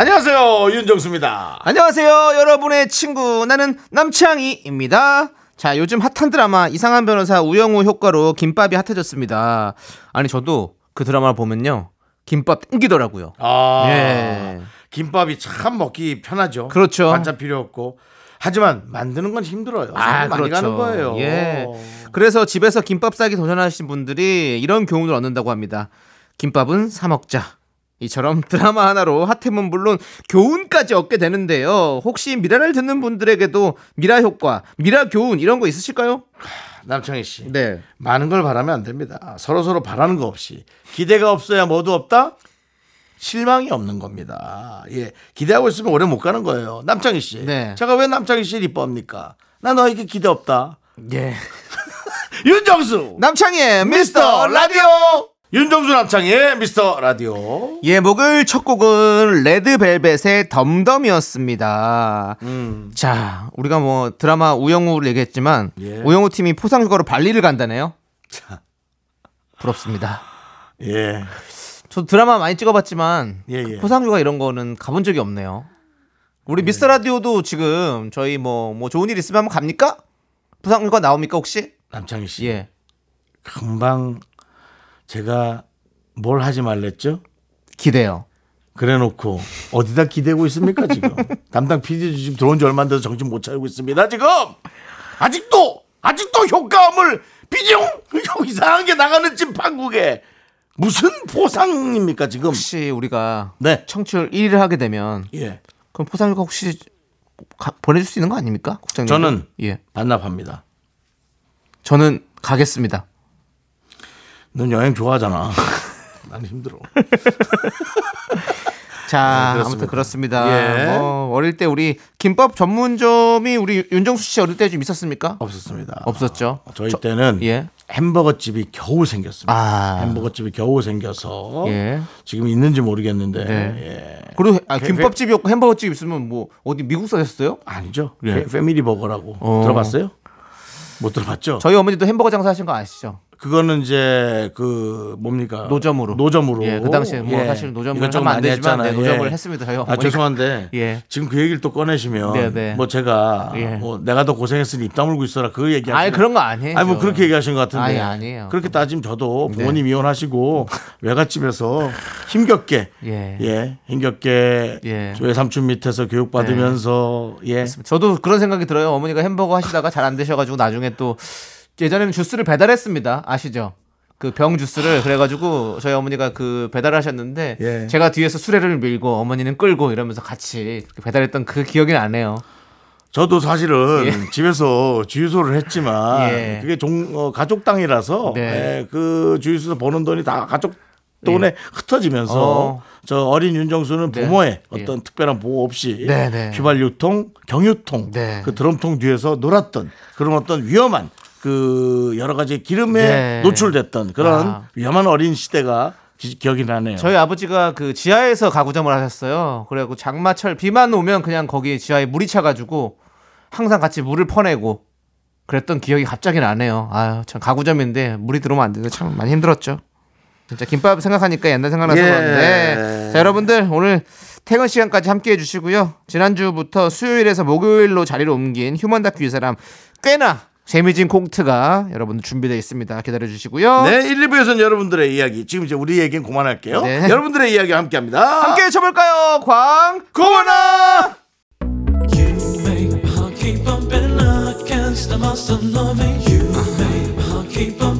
안녕하세요 윤정수입니다. 안녕하세요 여러분의 친구 나는 남창희입니다 자 요즘 핫한 드라마 이상한 변호사 우영우 효과로 김밥이 핫해졌습니다 아니 저도 그 드라마를 보면요 김밥 땡기더라고요 아 예. 김밥이 참 먹기 편하죠. 그렇죠. 반찬 필요 없고 하지만 만드는 건 힘들어요. 아, 많이 그렇죠. 가는 거예요. 예. 그래서 집에서 김밥 싸기 도전하신 분들이 이런 교훈을 얻는다고 합니다. 김밥은 사 먹자. 이처럼 드라마 하나로 핫템은 물론 교훈까지 얻게 되는데요. 혹시 미라를 듣는 분들에게도 미라 효과, 미라 교훈 이런 거 있으실까요? 남창희 씨. 네. 많은 걸 바라면 안 됩니다. 서로 서로 바라는 거 없이 기대가 없어야 뭐도 없다. 실망이 없는 겁니다. 예, 기대하고 있으면 오래 못 가는 거예요. 남창희 씨. 네. 제가 왜 남창희 씨를 이뻐합니까? 나 너에게 기대 없다. 예. 윤정수. 남창희의 미스터 라디오. 윤정수 남창희의 미스터 라디오. 예, 목요일 첫 곡은 레드벨벳의 덤덤이었습니다. 음. 자, 우리가 뭐 드라마 우영우를 얘기했지만 예. 우영우 팀이 포상휴가로 발리를 간다네요. 부럽습니다. 예. 저도 드라마 많이 찍어봤지만 예, 예. 포상휴가 이런 거는 가본 적이 없네요. 우리 미스터 라디오도 지금 저희 뭐 뭐 좋은 일 있으면 한번 갑니까? 포상휴가 나옵니까 혹시? 남창희 씨. 예. 금방 제가 뭘 하지 말랬죠? 기대요. 그래 놓고 어디다 기대고 있습니까 지금 담당 PD 지금 들어온 지 얼마 안 돼서 정신 못 차리고 있습니다 지금 아직도 아직도 효과음을 비용 이상한 게 나가는 집 판국에 무슨 보상입니까 지금 혹시 우리가 네. 청취율 1위를 하게 되면 예 그럼 포상휴가 혹시 가- 보내줄 수 있는 거 아닙니까? 국장님. 저는 예. 반납합니다 저는 가겠습니다. 넌 여행 좋아하잖아 난 힘들어 자, 네, 아무튼 그렇습니다. 예. 뭐 어릴 때 우리 김밥 전문점이 우리 윤정수 씨 어릴 때 좀 있었습니까? 없었습니다 없었죠. 저희 저- 때는 예. 햄버거 집이 겨우 생겼습니다 아. 햄버거 집이 겨우 생겨서 예. 지금 있는지 모르겠는데 네. 예. 그리고 아, 회- 김밥 집이었고 햄버거 집 있으면 뭐 어디 미국 사셨어요? 아니죠. 예. 페- 패밀리 버거라고 어. 들어봤어요? 못 들어봤죠? 저희 어머니도 햄버거 장사하신 거 아시죠? 그거는 이제 그 뭡니까 노점으로. 노점으로 예, 그 당시에 뭐 사실 노점을 하면 안 되지만 네, 노점을 했습니다, 저희 아 어머니가. 죄송한데 예. 지금 그 얘기를 또 꺼내시면 네, 네. 뭐 제가 예. 뭐 내가 더 고생했으니 입 다물고 있어라 그 얘기 아니 그런 거 아니에요. 아니 뭐 그렇게 얘기하신 것 같은데 아니, 아니에요. 네. 그렇게 따지면 저도 부모님 이혼하시고 외갓집에서 힘겹게 예. 예, 힘겹게 예. 외삼촌 밑에서 교육받으면서 예 저도 그런 생각이 들어요. 어머니가 햄버거 하시다가 잘 안 되셔가지고 나중에 또 예전에는 주스를 배달했습니다. 아시죠? 그 병 주스를 그래가지고 저희 어머니가 그 배달하셨는데 예. 제가 뒤에서 수레를 밀고 어머니는 끌고 이러면서 같이 배달했던 그 기억이 나네요. 저도 사실은 예. 집에서 주유소를 했지만 예. 그게 종, 어, 가족 땅이라서 네. 예, 그 주유소에서 버는 돈이 다 가족 돈에 흩어지면서 어. 저 어린 윤정수는 네. 부모의 예. 어떤 특별한 보호 없이 네, 네. 휘발유통, 경유통, 네. 그 드럼통 뒤에서 놀았던 그런 어떤 위험한 그 여러 가지 기름에 네. 노출됐던 그런 아. 위험한 어린 시대가 기, 기억이 나네요. 저희 아버지가 그 지하에서 가구점을 하셨어요. 그래갖고 장마철 비만 오면 그냥 거기 지하에 물이 차가지고 항상 같이 물을 퍼내고 그랬던 기억이 갑자기 나네요. 아유 참 가구점인데 물이 들어오면 안 되는데 참 많이 힘들었죠. 진짜 김밥 생각하니까 옛날 생각나서 예. 그런데 자 여러분들 오늘 퇴근 시간까지 함께 해 주시고요. 지난주부터 수요일에서 목요일로 자리를 옮긴 휴먼 다큐 이 사람 꽤나 재미진 콩트가 여러분들 준비되어 있습니다. 기다려 주시고요. 네, 1, 2부에서는 여러분들의 이야기, 지금 이제 우리 얘기는 그만할게요. 네. 여러분들의 이야기 함께 합니다. 함께 쳐볼까요? 광 고나! 윤정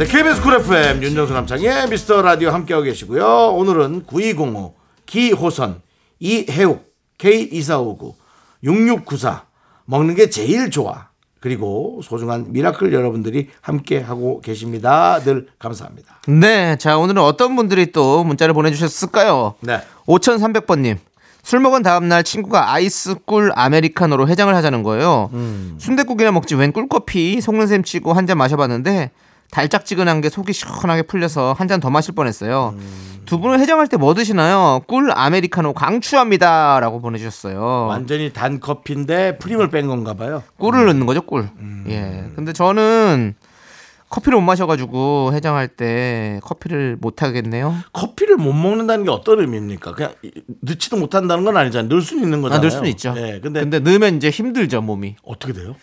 네, KBS 쿨 FM 윤정수 남창희의 미스터 라디오 함께하고 계시고요. 오늘은 9205 기호선 이해욱 K2459 6694 먹는 게 제일 좋아 그리고 소중한 미라클 여러분들이 함께 하고 계십니다. 늘 감사합니다. 네. 자, 오늘은 어떤 분들이 또 문자를 보내주셨을까요? 네. 5300번님. 술 먹은 다음날 친구가 아이스 꿀 아메리카노로 해장을 하자는 거예요. 순댓국이나 먹지 웬 꿀커피 속는 셈 치고 한 잔 마셔봤는데 달짝지근한 게 속이 시원하게 풀려서 한 잔 더 마실 뻔했어요. 두 분은 해장할 때 뭐 드시나요? 꿀 아메리카노 강추합니다라고 보내주셨어요. 완전히 단 커피인데 프림을 뺀 건가 봐요. 꿀을 넣는 거죠, 꿀. 예. 근데 저는 커피를 못 마셔가지고 해장할 때 커피를 못 하겠네요. 커피를 못 먹는다는 게 어떤 의미입니까? 그냥 이- 넣지도 못한다는 건 아니잖아요. 넣을 수는 있는 아, 거잖아요. 넣을 수는 있죠. 네, 근데, 근데 넣으면 이제 힘들죠, 몸이. 어떻게 돼요?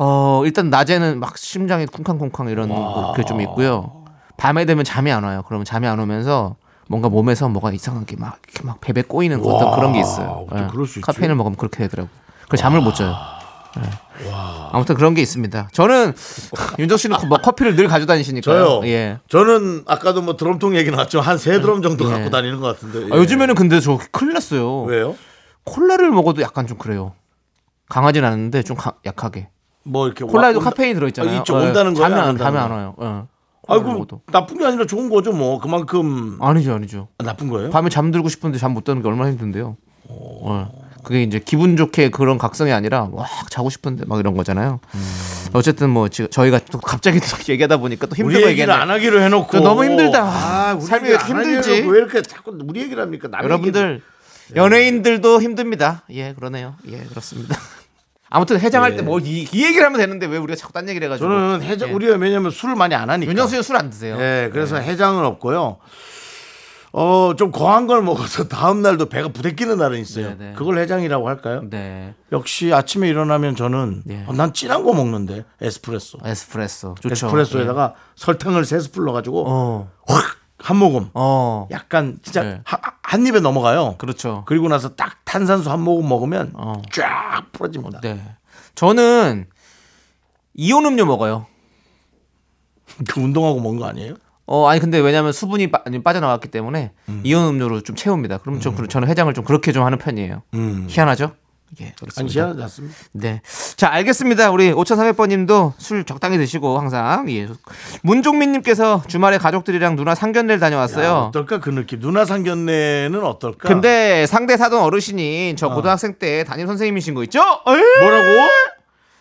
어, 일단 낮에는 막 심장이 쿵쾅쿵쾅 이런 게 좀 있고요. 밤에 되면 잠이 안 와요. 그러면 잠이 안 오면서 뭔가 몸에서 뭐가 이상하게 막 이렇게 막 베베 꼬이는 와, 그런 게 있어요. 어떻게 그럴 수 있지? 카페인을 먹으면 그렇게 되더라고. 그래서 잠을 못 자요. 예. 아무튼 그런 게 있습니다. 저는 윤정 씨는 뭐 커피를 늘 가져다니시니까요. 저요. 예. 저는 아까도 뭐 드럼통 얘기 나왔죠. 한 세 드럼 정도 예. 갖고 다니는 것 같은데. 아, 요즘에는 근데 저 큰일 났어요. 왜요? 콜라를 먹어도 약간 좀 그래요. 강하진 않은데 좀 가- 약하게. 뭐 이렇게 콜라에도 와- 카페인이 들어있잖아요. 아, 이쪽 어, 온다는 거예요? 잠이 안 잠이 안? 와요. 예. 아이고. 나쁜 게 아니라 좋은 거죠 뭐 그만큼 아니죠, 아니죠. 아, 나쁜 거예요? 밤에 잠들고 싶은데 잠못 드는 게 얼마나 힘든데요. 어. 그게 이제 기분 좋게 그런 각성이 아니라 막 자고 싶은데 막 이런 거잖아요. 어쨌든 뭐 지금 저희가 또 갑자기 또 얘기하다 보니까 또 힘들고 얘기를 얘기했네. 안 하기로 해놓고 저 너무 힘들다. 아, 삶이 왜 이렇게 힘들지? 왜 이렇게 자꾸 우리 얘기를 합니까? 여러분들 연예인들도 힘듭니다. 예, 그러네요. 예, 그렇습니다. 아무튼 해장할 때 뭐 이 얘기를 하면 되는데 왜 우리가 자꾸 딴 얘기를 얘기- 해가지고 저는 해장 예. 우리가 왜냐면 술을 많이 안 하니까. 윤정수는 술안 드세요. 예, 그래서 해장은 없고요. 어, 좀 거한 걸 먹어서 다음 날도 배가 부대끼는 날은 있어요. 네, 네. 그걸 해장이라고 할까요? 네, 역시 아침에 일어나면 저는 네. 어, 난 진한 거 먹는데 에스프레소. 에스프레소 좋죠. 에스프레소에다가 설탕을 세 스푼 넣어가지고 어, 확한 모금. 어, 약간 진짜 네. 하- 한 입에 넘어가요. 그렇죠. 그리고 나서 딱 탄산수 한 모금 먹으면 어. 쫙 풀어집니다. 네, 저는 이온 음료 먹어요. 그 운동하고 먹은 거 아니에요? 어 아니 근데 왜냐면 수분이 빠, 빠져나왔기 때문에 이온 음료로 좀 채웁니다. 그럼 좀 그- 저는 해장을 좀 그렇게 좀 하는 편이에요. 음. 희한하죠? 예, 그렇습니다. 시야 났습니다. 네. 자, 알겠습니다. 우리 5300번 님도 술 적당히 드시고 항상 예. 문종민 님께서 주말에 가족들이랑 누나 상견례를 다녀왔어요. 어떨까 그 느낌. 누나 상견례는 어떨까? 근데 상대 사돈 어르신이 저 고등학생 때 담임 선생님이신 거 있죠? 에이! 뭐라고?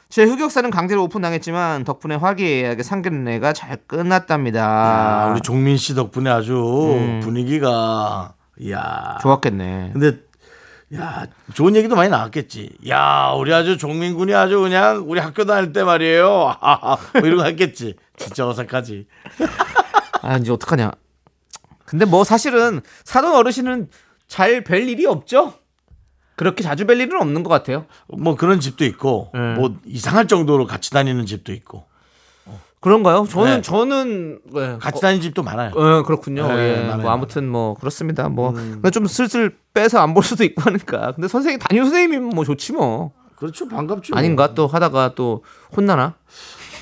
제 흑역사는 강제로 오픈당했지만 덕분에 화기애애하게 상견례가 잘 끝났답니다. 아, 우리 종민 씨 덕분에 아주 음. 분위기가 야. 좋았겠네. 근데 야 좋은 얘기도 많이 나왔겠지. 야 우리 아주 종민 군이 아주 그냥 우리 학교 다닐 때 말이에요. 뭐 이런 거 했겠지. 진짜 어색하지. 아, 이제 어떡하냐. 근데 뭐 사실은 사돈 어르신은 잘 뵐 일이 없죠? 그렇게 자주 뵐 일은 없는 것 같아요. 뭐 그런 집도 있고 네. 뭐 이상할 정도로 같이 다니는 집도 있고 그런가요? 저는 네. 저는 네, 같이 다니는 집도 많아요. 어, 그렇군요. 네, 예. 많아요, 음. 뭐 아무튼 뭐 그렇습니다. 뭐 근데 좀 슬슬 빼서 안 볼 수도 있고 하니까. 근데 선생님 담임 선생님이면 뭐 좋지 뭐. 그렇죠 반갑죠. 아닌가 또 하다가 또 혼나나?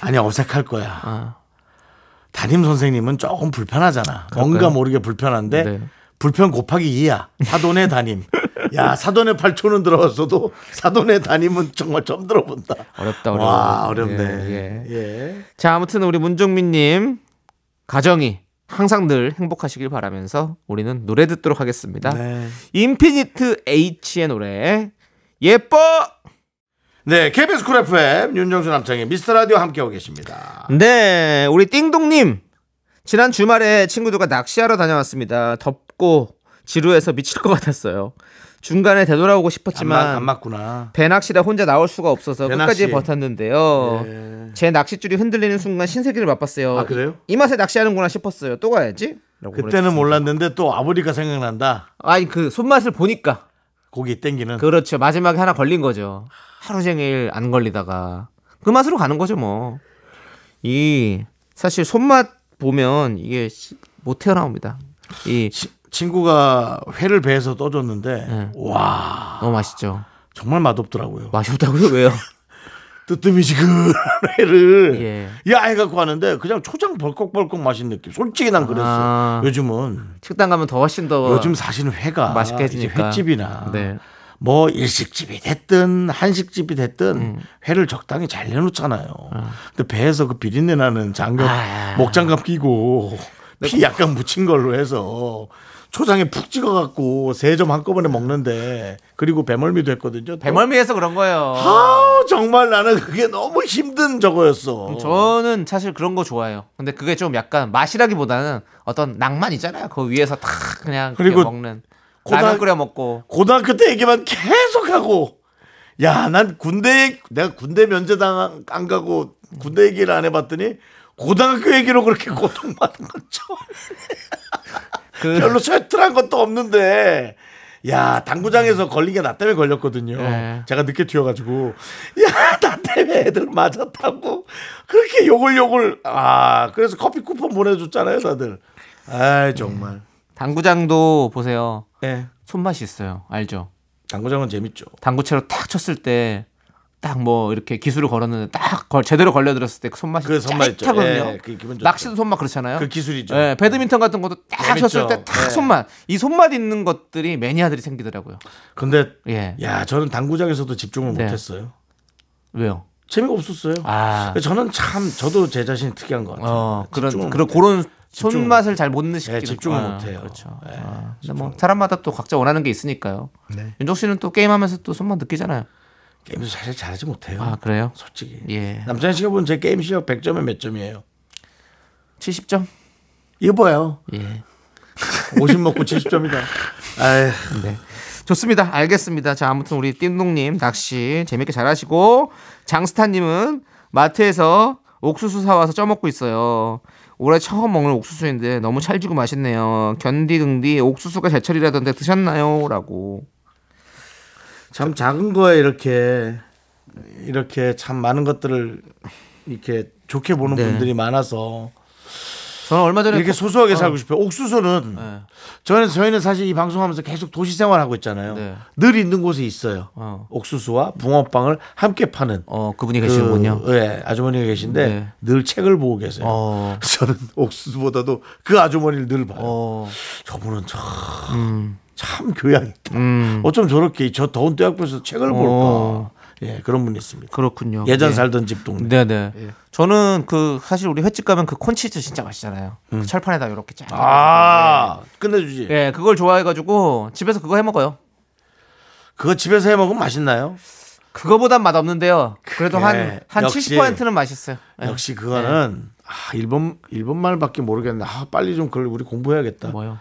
아니 어색할 거야. 아. 담임 선생님은 조금 불편하잖아. 뭔가 모르게 불편한데 네. 불편 곱하기 2야. 사돈의 담임. 야 사돈의 8초는 들어갔어도 사돈의 담임은 정말 처음 들어본다. 어렵다 어려워. 와 어렵네. 예, 예. 예. 자 아무튼 우리 문종민님 가정이 항상 늘 행복하시길 바라면서 우리는 노래 듣도록 하겠습니다. 네. 인피니트 H의 노래 예뻐. 네, KBS 쿨 FM 윤정수 남창희의 미스터 라디오 함께하고 계십니다. 네, 우리 띵동님. 지난 주말에 친구들과 낚시하러 다녀왔습니다. 덥 고 지루해서 미칠 것 같았어요. 중간에 되돌아오고 안, 싶었지만 맞, 안 맞구나. 배낚시라 혼자 나올 수가 없어서 배낚시. 끝까지 버텼는데요. 예. 제 낚싯줄이 흔들리는 순간 신세계를 맛봤어요. 아, 그래요? 이 맛에 낚시하는구나 싶었어요. 또 가야지. 그때는. 몰랐는데 또 아버지가 생각난다. 아니 그 손맛을 보니까 고기 땡기는. 그렇죠. 마지막에 하나 걸린 거죠. 하루 종일 안 걸리다가 그 맛으로 가는 거죠, 뭐. 이 사실 손맛 보면 이게 시- 못 태어나옵니다. 이 치- 친구가 회를 배에서 떠줬는데 네. 와 너무 맛있죠. 정말 맛없더라고요. 맛이 없다고요? 왜요? 뜨뜨미지근한 회를 예. 야 해갖고 하는데 그냥 초장 벌컥벌컥 마신 느낌. 솔직히 난 그랬어. 아. 요즘은 식당 가면 더 훨씬 더 요즘 사실은 회가 맛있게 이제. 횟집이나 네. 뭐 일식집이 됐든 한식집이 됐든 음. 회를 적당히 잘 내놓잖아요. 근데 배에서 그 비린내 나는 장갑 아. 목장갑 끼고 피 약간 묻힌 걸로 해서 초장에 푹 찍어갖고 세 점 한꺼번에 먹는데 그리고 배멀미도 했거든요. 또. 배멀미해서 그런 거예요. 아 정말 나는 그게 너무 힘든 저거였어. 저는 사실 그런 거 좋아해요. 근데 그게 좀 약간 맛이라기보다는 어떤 낭만 있잖아요. 그 위에서 탁 그냥 그리고 먹는 고등- 끓여 먹고 고등학교 때 얘기만 계속하고 야 난 군대 내가 군대 면제당 안 가고 군대 얘기를 안 해봤더니 고등학교 얘기로 그렇게 고통받은 건 처음 그 별로 쇠틀한 것도 없는데. 야 당구장에서 걸린 게 나 때문에 걸렸거든요. 네. 제가 늦게 튀어가지고. 야나 때문에 애들 맞았다고? 그렇게 욕을 욕을 아 그래서 커피 쿠폰 보내줬잖아요 다들. 아 정말. 당구장도 보세요. 예 손맛이 있어요. 알죠? 당구장은 재밌죠. 당구채로 탁 쳤을 때 딱 뭐 이렇게 기술을 걸었는데 딱 걸- 제대로 걸려들었을 때 그 손맛이 그 손맛. 짜릿하거든요. 예, 그. 낚시도 손맛 그렇잖아요. 그 기술이죠. 예, 배드민턴 같은 것도 딱. 쳤을 때딱 예. 손맛. 이 손맛 있는 것들이 매니아들이 생기더라고요. 근데 예. 야 저는 당구장에서도 집중을 네. 못 했어요. 왜요? 재미가 없었어요. 아. 저는 참 저도 제 자신이 특이한 것 같아요. 어, 그런 그런. 그런 손맛을 잘 못 느끼는 예, 집중을 아, 못해요. 그렇죠. 예, 아, 근데 뭐 사람마다 또 각자 원하는 게 있으니까요. 네. 윤정 씨는 또 게임하면서 또 손맛 느끼잖아요. 게임도 사실 잘하지 못해요. 아 그래요? 솔직히. 예. 남창희 씨가 본 제 게임 실력 100점에 몇 점이에요? 70점? 이거 봐요. 예. 50 먹고 70점이다. 아휴. 네. 좋습니다. 알겠습니다. 자, 아무튼 우리 띵동님 낚시 재밌게 잘하시고 장스타님은 마트에서 옥수수 사와서 쪄먹고 있어요. 올해 처음 먹는 옥수수인데 너무 찰지고 맛있네요. 견디 긍디 옥수수가 제철이라던데 드셨나요? 라고. 참 작은 거에 이렇게 이렇게 참 많은 것들을 이렇게 좋게 보는 네. 분들이 많아서 저는 얼마 전에 이렇게 거- 소소하게 살고 싶어요. 옥수수는 네. 저는 저희는 사실 이 방송하면서 계속 도시 생활하고 있잖아요. 네. 늘 있는 곳에 있어요. 어. 옥수수와 붕어빵을 함께 파는 어, 그분이. 그, 예, 아주머니가 계신데 네. 늘 책을 보고 계세요. 어. 저는 옥수수보다도 그 아주머니를 늘 봐요. 어. 저분은 참, 음. 참 교양 있다. 음. 어쩜 저렇게 저 더운 떼약볕에서 책을 볼까. 어. 예, 그런 분이 있습니다. 그렇군요. 예전 네. 살던 집 동네. 네네. 저는 그 사실 우리 횟집 가면 그 콘치즈 진짜 맛있잖아요. 그 철판에다 이렇게 쫙. 음. 아, 끝내주지. 예, 그걸 좋아해가지고 집에서 그거 해 먹어요. 그거 집에서 해 먹으면 맛있나요? 그거보단 맛 없는데요. 그래도 그래, 한한 역시. 70%는 맛있어요. 예. 역시 그거는 아, 일본 일본 말밖에 모르겠네. 아, 빨리 좀 그걸 우리 공부해야겠다. 뭐요?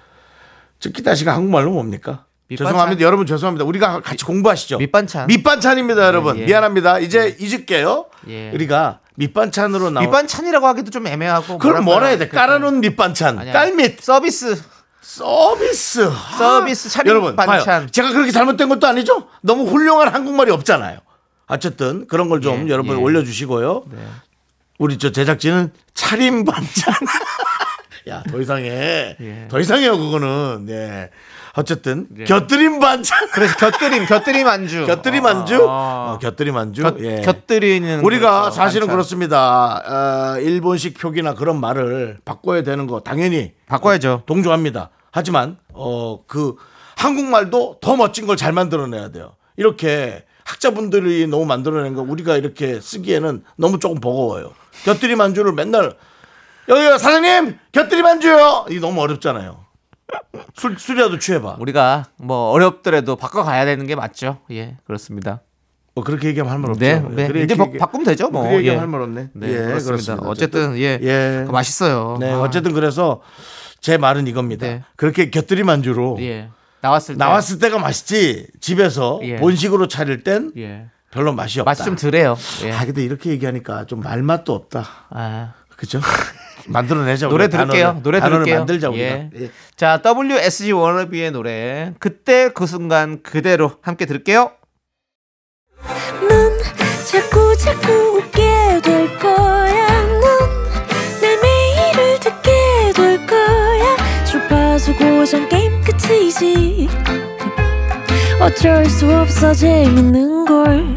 쯔끼다시가 한국말로 뭡니까? 밑반찬? 죄송합니다. 여러분 죄송합니다. 우리가 같이 공부하시죠. 밑반찬. 밑반찬입니다, 여러분. 예. 미안합니다. 이제 잊을게요. 예. 우리가 밑반찬으로 나온 밑반찬이라고 하기도 좀 애매하고. 그걸 뭐라 해야 돼? 깔아놓은 밑반찬. 아니야. 깔밑 서비스. 서비스. 서비스 차림 여러분 반찬. 봐요. 제가 그렇게 잘못된 것도 아니죠? 너무 훌륭한 한국말이 없잖아요. 어쨌든 그런 걸좀 예, 여러분 예. 올려주시고요. 네. 우리 저 제작진은 차림 반찬. 야, 더 이상해. 예. 더 이상해요, 그거는. 예. 어쨌든 예. 곁들임 반찬. 그래서 곁들임, 곁들임 안주. 곁들임 안주. 아. 어, 곁들임 안주. 곁, 예. 곁들이는. 우리가 그렇죠, 사실은 반찬. 그렇습니다. 어, 일본식 표기나 그런 말을 바꿔야 되는 거 당연히 바꿔야죠. 동조합니다. 하지만 어 그 한국말도 더 멋진 걸 잘 만들어내야 돼요. 이렇게 학자분들이 너무 만들어낸 거 우리가 이렇게 쓰기에는 너무 조금 버거워요. 곁들임 안주를 맨날 여기 사장님 곁들임 안주요. 이 너무 어렵잖아요. 술 술이라도 취해봐. 우리가 뭐 어렵더라도 바꿔가야 되는 게 맞죠. 예, 그렇습니다. 뭐 그렇게 얘기하면 할 말 없죠. 네, 네. 그래, 이제 바, 바꾸면 되죠, 뭐. 그렇게 얘기하면 예. 할말 없네. 네, 예, 그렇습니다. 그렇습니다. 어쨌든 예, 예. 맛있어요. 네, 아. 어쨌든 그래서 제 말은 이겁니다. 네. 그렇게 곁들이 만주로 예. 나왔을 때 나왔을 때가 맛있지 집에서 예. 본식으로 차릴 땐 예. 별로 맛이 없다. 맛이 좀 덜해요. 예. 아 근데 이렇게 얘기하니까 좀 말맛도 없다. 아. 그죠? 만들어내자. 노래 들을게요. 단어를. 노래 들을게요. 만들자 우리가. 예. 예. 자, WSG 워너비의 노래 그때 그 순간 그대로 함께 들을게요. 넌 자꾸 자꾸 웃게 될 거야. 넌내 매일을 듣게 될 거야. 주파수 고정 게임 끝이지. 어쩔 수 없어 재밌는 걸.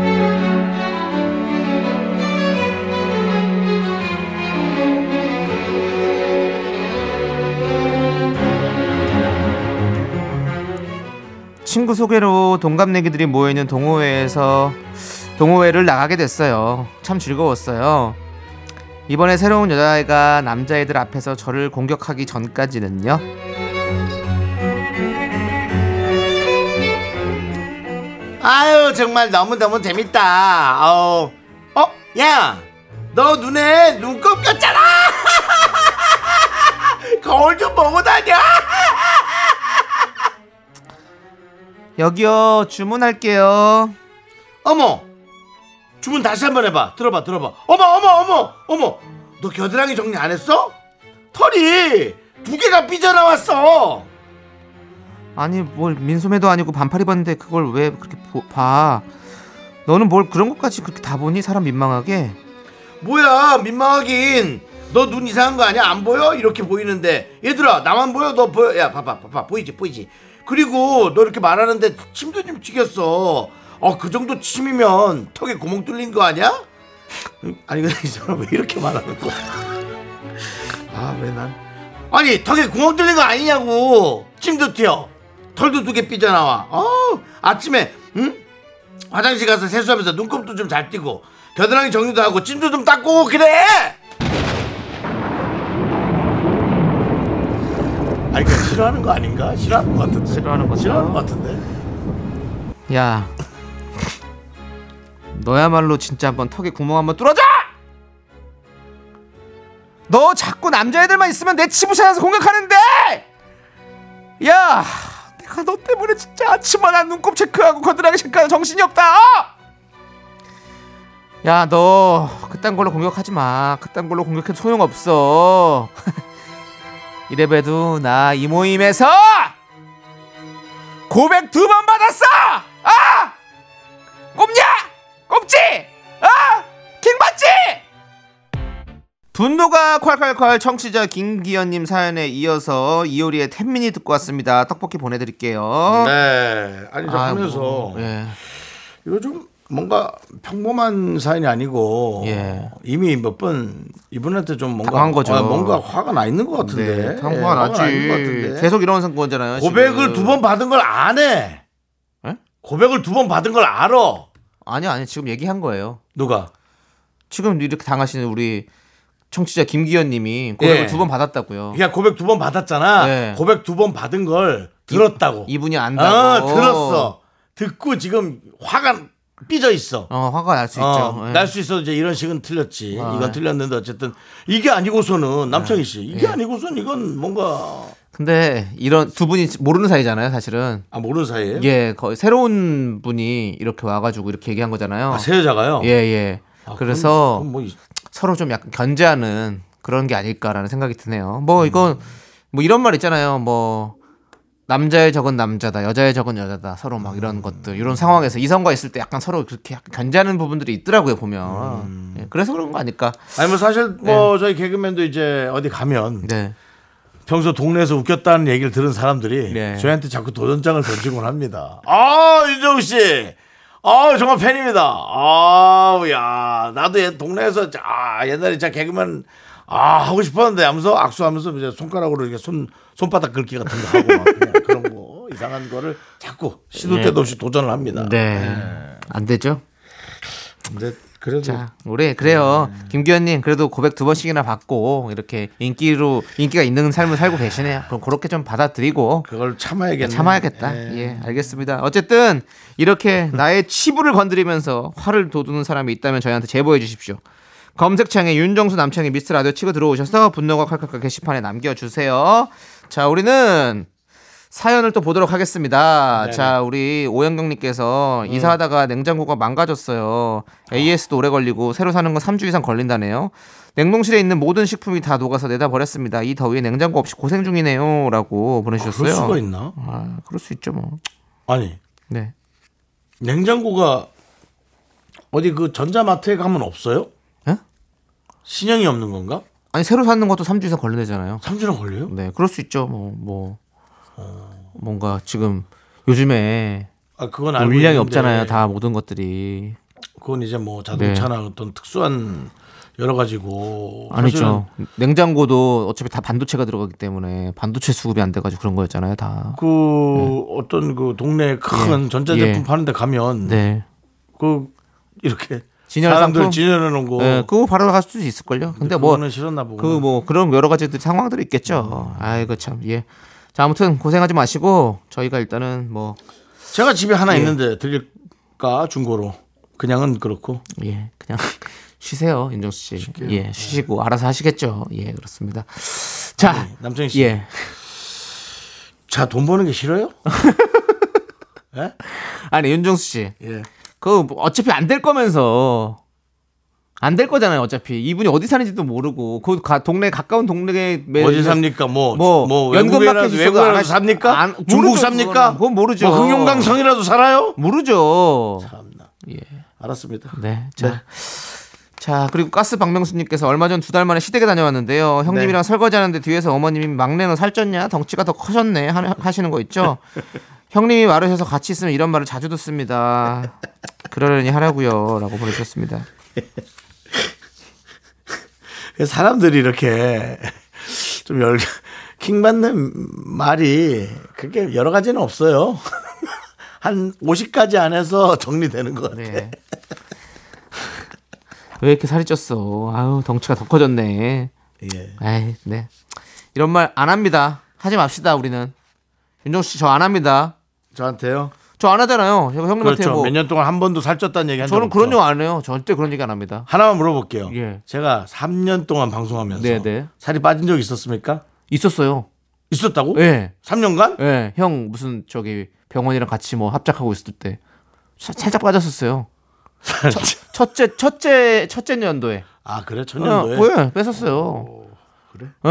친구 소개로 동갑내기들이 모여있는 동호회에서 동호회를 나가게 됐어요. 참 즐거웠어요. 이번에 새로운 여자애가 남자애들 앞에서 저를 공격하기 전까지는요. 아유 정말 너무너무 재밌다. 어, 어, 야, 너 눈에 눈곱 꼈잖아. 거울 좀 보고 다녀. 여기요 주문할게요. 어머, 주문 다시 한번 해봐. 들어봐, 들어봐. 어머, 어머, 어머, 어머. 너 겨드랑이 정리 안 했어? 털이 두 개가 삐져나왔어. 아니 뭘 민소매도 아니고 반팔 입었는데 그걸 왜 그렇게 보- 봐? 너는 뭘 그런 것까지 그렇게 다 보니 사람 민망하게? 뭐야, 민망하긴. 너 눈 이상한 거 아니야? 안 보여? 이렇게 보이는데. 얘들아, 나만 보여? 너 보여? 야, 봐봐, 봐봐. 보이지, 보이지. 그리고 너 이렇게 말하는데 침도 좀 튀겼어. 어, 그 정도 침이면 턱에 구멍 뚫린 거 아니야? 아니, 근데 이 사람 왜 이렇게 말하는 거야? 아, 왜 난. 아니, 턱에 구멍 뚫린 거 아니냐고. 침도 튀어. 털도 두 개 삐져나와. 어, 아침에, 응? 화장실 가서 세수하면서 눈곱도 좀 잘 띄고 겨드랑이 정리도 하고 찜도 좀 닦고 그래. 아니 그 싫어하는 거 아닌가? 싫어하는 거 같은데. 싫어하는 거죠. 싫어하는 거 같은데. 야, 너야말로 진짜 한번 턱에 구멍 한번 뚫어줘! 너 자꾸 남자애들만 있으면 내 치부샷에서 공격하는데! 야, 내가 너 때문에 진짜 아침마다 눈곱 체크하고 거드랑이 체크하는 정신이 없다! 야, 너 그딴 걸로 공격하지 마. 그딴 걸로 공격해도 소용 없어. 이래봬도 나 이 모임에서 고백 두 번 받았어! 아! 꼽냐? 꼽지? 아! 킹 받지? 분노가 콸콸콸 청취자 김기현님 사연에 이어서 이효리의 텐민이 듣고 왔습니다. 떡볶이 보내드릴게요. 네. 아니 저 하면서 예. 이거 좀 뭔가 평범한 사연이 아니고 예. 이미 몇 번 이분한테 좀 뭔가 당한 거죠. 아, 뭔가 화가 나 있는 것 같은데. 네, 예, 화가 나 있는 것 나지. 같은데. 계속 이런 거잖아요. 고백을. 두 번 받은 걸 안 해. 예? 고백을 두 번 받은 걸 알아. 아니 아니 지금 얘기한 거예요. 누가? 지금 이렇게 당하시는 우리 청취자 김기현님이 고백을 예. 두번 받았다고요. 그냥 고백 두 번 받았잖아. 네. 고백 두 번 받은 걸 들었다고. 이 분이 안다고. 어, 들었어. 듣고 지금 화가 삐져 있어. 어 화가 날 수 있죠. 예. 날 수 있어 이제 이런 식은 틀렸지. 아, 이건 예. 틀렸는데 어쨌든 이게 아니고서는 남창희 씨 이게 예. 아니고선 이건 뭔가 근데 이런 두 분이 모르는 사이잖아요, 사실은. 아 모르는 사이에. 예, 거의 새로운 분이 이렇게 와가지고 이렇게 얘기한 거잖아요. 아, 새 여자가요. 예, 예. 아, 그래서 그럼, 그럼 뭐 이- 서로 좀 약간 견제하는 그런 게 아닐까라는 생각이 드네요. 음. 뭐 이건 뭐 이런 말 있잖아요. 뭐 남자의 적은 남자다, 여자의 적은 여자다. 서로 막 음. 이런 것들, 이런 상황에서 이성과 있을 때 약간 서로 그렇게 약간 견제하는 부분들이 있더라고요 보면. 음. 예, 그래서 그런 거 아닐까? 아니 뭐 사실 뭐 저희 개그맨도 이제 어디 가면 네. 평소 동네에서 웃겼다는 얘기를 들은 사람들이 네. 저희한테 자꾸 도전장을 던지곤 합니다. 아 윤정 씨, 아 정말 팬입니다. 아야 나도 옛 동네에서 아 옛날에 진짜 개그맨 아 하고 싶었는데 하면서 악수하면서 이제 손가락으로 이렇게 손 손바닥 긁기 같은 거 하고 막 그냥 그런 거 이상한 거를 자꾸 시도 예. 때도 없이 도전을 합니다. 네. 안 되죠? 근데 그래도 자, 우리 그래요. 김기현님 그래도 고백 두 번씩이나 받고 이렇게 인기로 인기가 있는 삶을 살고 계시네요. 그럼 그렇게 좀 받아들이고 그걸 참아야겠네. 참아야겠다. 예, 알겠습니다. 어쨌든 이렇게 나의 치부를 건드리면서 화를 돋우는 사람이 있다면 저희한테 제보해 주십시오. 검색창에 윤정수 남창의 미스터 라디오 치고 들어오셔서 분노가 칼칼칼 게시판에 남겨주세요. 자, 우리는 사연을 또 보도록 하겠습니다. 자, 우리 오영경님께서 이사하다가 냉장고가 망가졌어요. AS도 오래 걸리고 새로 사는 건 3주 이상 걸린다네요. 냉동실에 있는 모든 식품이 다 녹아서 내다 버렸습니다. 이 더위에 냉장고 없이 고생 중이네요.라고 보내주셨어요. 그럴 수가 있나? 아, 그럴 수 있죠, 뭐. 아니 네. 냉장고가 어디 그 전자마트에 가면 없어요? 예? 신형이 없는 건가? 아니 새로 사는 것도 3주 이상 걸린다잖아요. 3주나 걸려요? 네, 그럴 수 있죠. 뭐, 뭐 뭔가 지금 요즘에 아 그건 알고 물량이 있는데 없잖아요. 다 모든 것들이 그건 이제 뭐 자동차나 어떤 특수한 여러 가지고 아니죠. 냉장고도 어차피 다 반도체가 들어가기 때문에 반도체 수급이 안 돼가지고 그런 거였잖아요. 다. 그 어떤 그 동네 큰 예. 전자제품 예. 파는데 가면 네. 그 이렇게 진열 사람들 상품? 놓은 거 네, 그거 바로 갈 수도 있을 걸요. 근데 뭐 그거는 싫었나 보고 그뭐 그런 여러 가지 상황들이 있겠죠. 아이고 참 예. 자 아무튼 고생하지 마시고 저희가 일단은 뭐 제가 집에 하나 예. 있는데 드릴까 중고로 그냥은 그렇고 예, 그냥 쉬세요, 윤정수 씨. 예, 쉬시고 알아서 하시겠죠. 예, 그렇습니다. 자, 남정희 씨. 예. 자돈 버는 게 싫어요? 예? 아니 윤정수 씨, 예. 그 어차피 안 될 거면서 안 될 거잖아요. 어차피 이분이 어디 사는지도 모르고 그 가, 동네 가까운 동네에 매- 어디 삽니까? 뭐, 뭐, 뭐 연금 외국이라 마켓 있어도 외국이라도 안- 삽니까? 안- 중국 모르죠, 삽니까? 그건 모르죠. 뭐 흥룡강 성이라도 살아요? 모르죠. 참나. 예. 알았습니다. 네. 자. 자, 그리고 가스 박명수님께서 얼마 전 두 달 만에 시댁에 다녀왔는데요. 형님이랑 네. 설거지 하는데 뒤에서 어머님이 막내는 살쪘냐? 덩치가 더 커졌네. 하- 하시는 거 있죠? 형님이 말하셔서 같이 있으면 이런 말을 자주 듣습니다. 그러려니 하라고요. 라고 보내주셨습니다. 사람들이 이렇게 좀 열, 킹받는 말이 그게 여러 가지는 없어요. 한 50가지 안에서 정리되는 것 같아. 네. 왜 이렇게 살이 쪘어? 아유, 덩치가 더 커졌네. 예. 에이, 네. 이런 말 안 합니다. 하지 맙시다, 우리는. 윤정수 씨, 저 안 합니다. 저한테요? 저 안 하잖아요. 제가 형님한테 그렇죠. 뭐. 몇 년 동안 한 번도 살쪘다는 얘기 한적 저는 없죠. 그런 적안 해요. 절대 그런 얘기 안 합니다. 하나만 물어볼게요. 예. 제가 3년 동안 방송하면서 네, 네. 살이 빠진 적 있었습니까? 있었어요. 있었다고? 예. 네. 3년간? 예. 형 무슨 저기 병원이랑 같이 뭐 합작하고 있을 때 사- 살짝 빠졌었어요. 첫째 첫째 첫째 년도에. 아 그래 어, 천년도에 예, 뺐었어요. 그래? 예.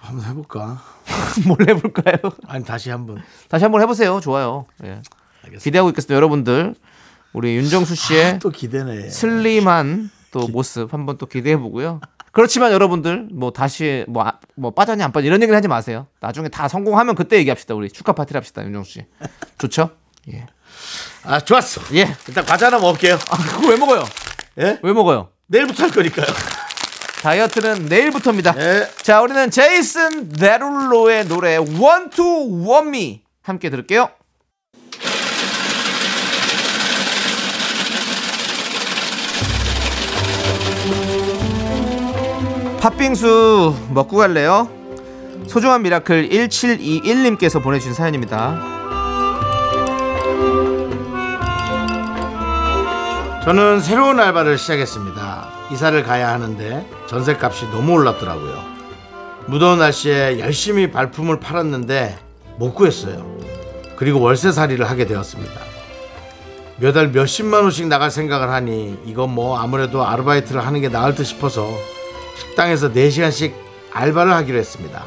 한번 해볼까? 뭘 해볼까요? 아니 다시 한번. 다시 한번 해보세요. 좋아요. 예. 알겠습니다. 기대하고 있겠습니다, 여러분들. 우리 윤정수 씨의 아, 또 기대네. 슬림한 또 모습 한번 또 기대해 보고요. 그렇지만 여러분들 뭐 다시 뭐, 아- 뭐 빠졌냐 안 빠졌냐 이런 얘기는 하지 마세요. 나중에 다 성공하면 그때 얘기합시다. 우리 축하 파티를 합시다. 윤정수 씨. 좋죠? 예. 아 좋았어. 예. 일단 과자 하나 먹을게요. 아, 그거 왜 먹어요? 예? 왜 먹어요? 내일부터 할 거니까요. 다이어트는 내일부터입니다. 예. 자, 우리는 제이슨 데룰로의 노래 Want Me 함께 들을게요. 팥빙수 먹고 갈래요? 소중한 미라클 1721님께서 보내주신 사연입니다. 저는 새로운 알바를 시작했습니다. 이사를 가야 하는데 전셋값이 너무 올랐더라고요. 무더운 날씨에 열심히 발품을 팔았는데 못 구했어요. 그리고 월세살이를 하게 되었습니다. 몇 달 몇십만 원씩 나갈 생각을 하니 이건 뭐 아무래도 아르바이트를 하는 게 나을 듯 싶어서 식당에서 4시간씩 알바를 하기로 했습니다.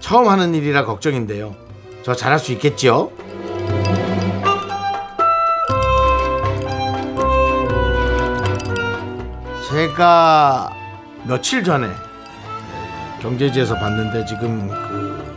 처음 하는 일이라 걱정인데요. 저 잘할 수 있겠지요? 제가 며칠 전에 경제지에서 봤는데 지금 그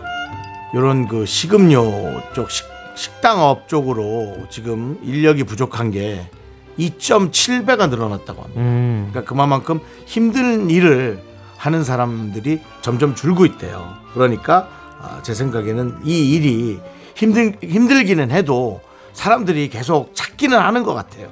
요런 그 식음료 쪽 식, 식당업 쪽으로 지금 인력이 부족한 게 2.7배가 늘어났다고 합니다. 음, 그러니까 그만큼 힘든 일을 하는 사람들이 점점 줄고 있대요. 그러니까 아, 제 생각에는 이 일이 힘들 힘들기는 해도 사람들이 계속 찾기는 하는 것 같아요.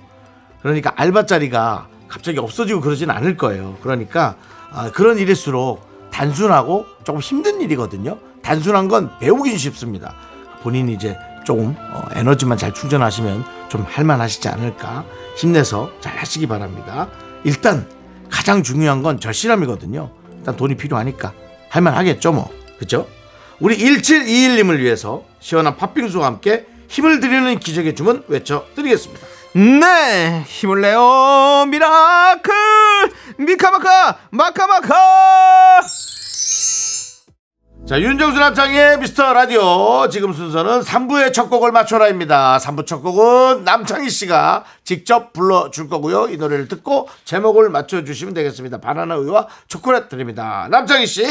그러니까 알바 자리가 갑자기 없어지고 그러진 않을 거예요. 그러니까 아, 그런 일일수록 단순하고 조금 힘든 일이거든요. 단순한 건 배우긴 쉽습니다. 본인이 이제 조금 어, 에너지만 잘 충전하시면 좀 할만하시지 않을까 힘내서 잘 하시기 바랍니다. 일단 가장 중요한 건 절실함이거든요. 일단 돈이 필요하니까 할만하겠죠 뭐 그죠? 우리 1721님을 위해서 시원한 팥빙수와 함께 힘을 드리는 기적의 주문 외쳐드리겠습니다. 네, 힘을 내요, miracle! 미카마카, 마카마카! 자, 윤정수 남창희의 미스터 라디오. 지금 순서는 3부의 첫 곡을 맞춰라입니다. 3부 첫 곡은 남창희 씨가 직접 불러줄 거고요. 이 노래를 듣고 제목을 맞춰주시면 되겠습니다. 바나나 우유와 초콜릿 드립니다. 남창희 씨,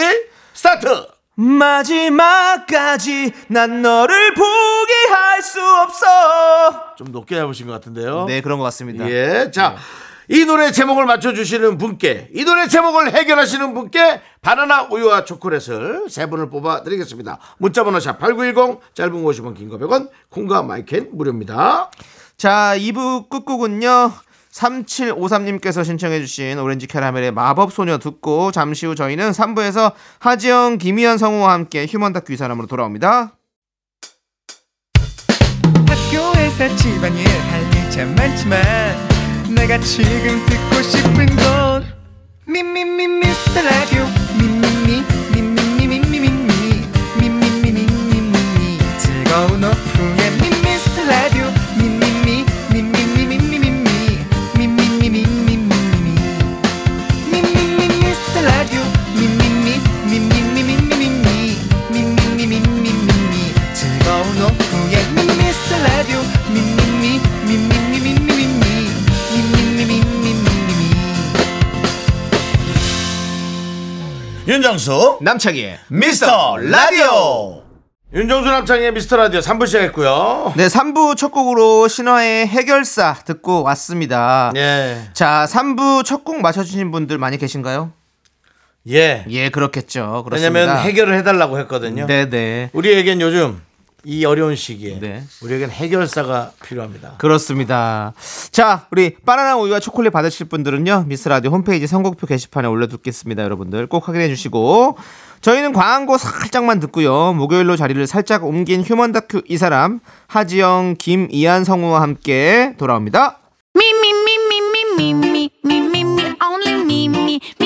스타트! 마지막까지 난 너를 포기할 수 없어. 좀 높게 잡으신 것 같은데요. 네, 그런 것 같습니다. 예. 자, 이 노래 제목을 맞춰주시는 분께, 이 노래 제목을 해결하시는 분께 바나나 우유와 초콜릿을 세 분을 뽑아 드리겠습니다. 문자번호 샵 8910, 짧은 50원, 긴 거 100원, 콩과 my K는 무료입니다. 자, 2부 끝곡은요. 3753님께서 신청해 주신 오렌지 캐러멜의 마법 소녀 듣고 잠시 후 저희는 3부에서 하지영, 김희연 성우와 함께 휴먼 다큐 이 사람으로 돌아옵니다. 학교에서 집안일 할 일 참 많지만 내가 지금 듣고 싶은 건 미미미 미스터 라디오 미미미 미미미 미미미 미미미 미미미 즐거운 오후 윤정수, 남창희의 미스터 라디오! 윤정수 남창의 미스터 라디오 3부 시작했고요. 네, 3부 첫 곡으로 신화의 해결사 듣고 왔습니다. 예. 자, 3부 첫 곡 맞춰주신 분들 많이 계신가요? 예. 예, 그렇겠죠. 그렇습니다. 왜냐면 해결을 해달라고 했거든요. 네네. 우리에겐 요즘 이 어려운 시기에 네. 우리에겐 해결사가 필요합니다. 그렇습니다. 자, 우리 바나나 우유와 초콜릿 받으실 분들은요, 미스 라디오 홈페이지 선곡표 게시판에 올려두겠습니다, 여러분들. 꼭 확인해 주시고. 저희는 광고 살짝만 듣고요. 목요일로 자리를 살짝 옮긴 휴먼 다큐 이 사람, 하지영, 김이한 성우와 함께 돌아옵니다. Me, only me,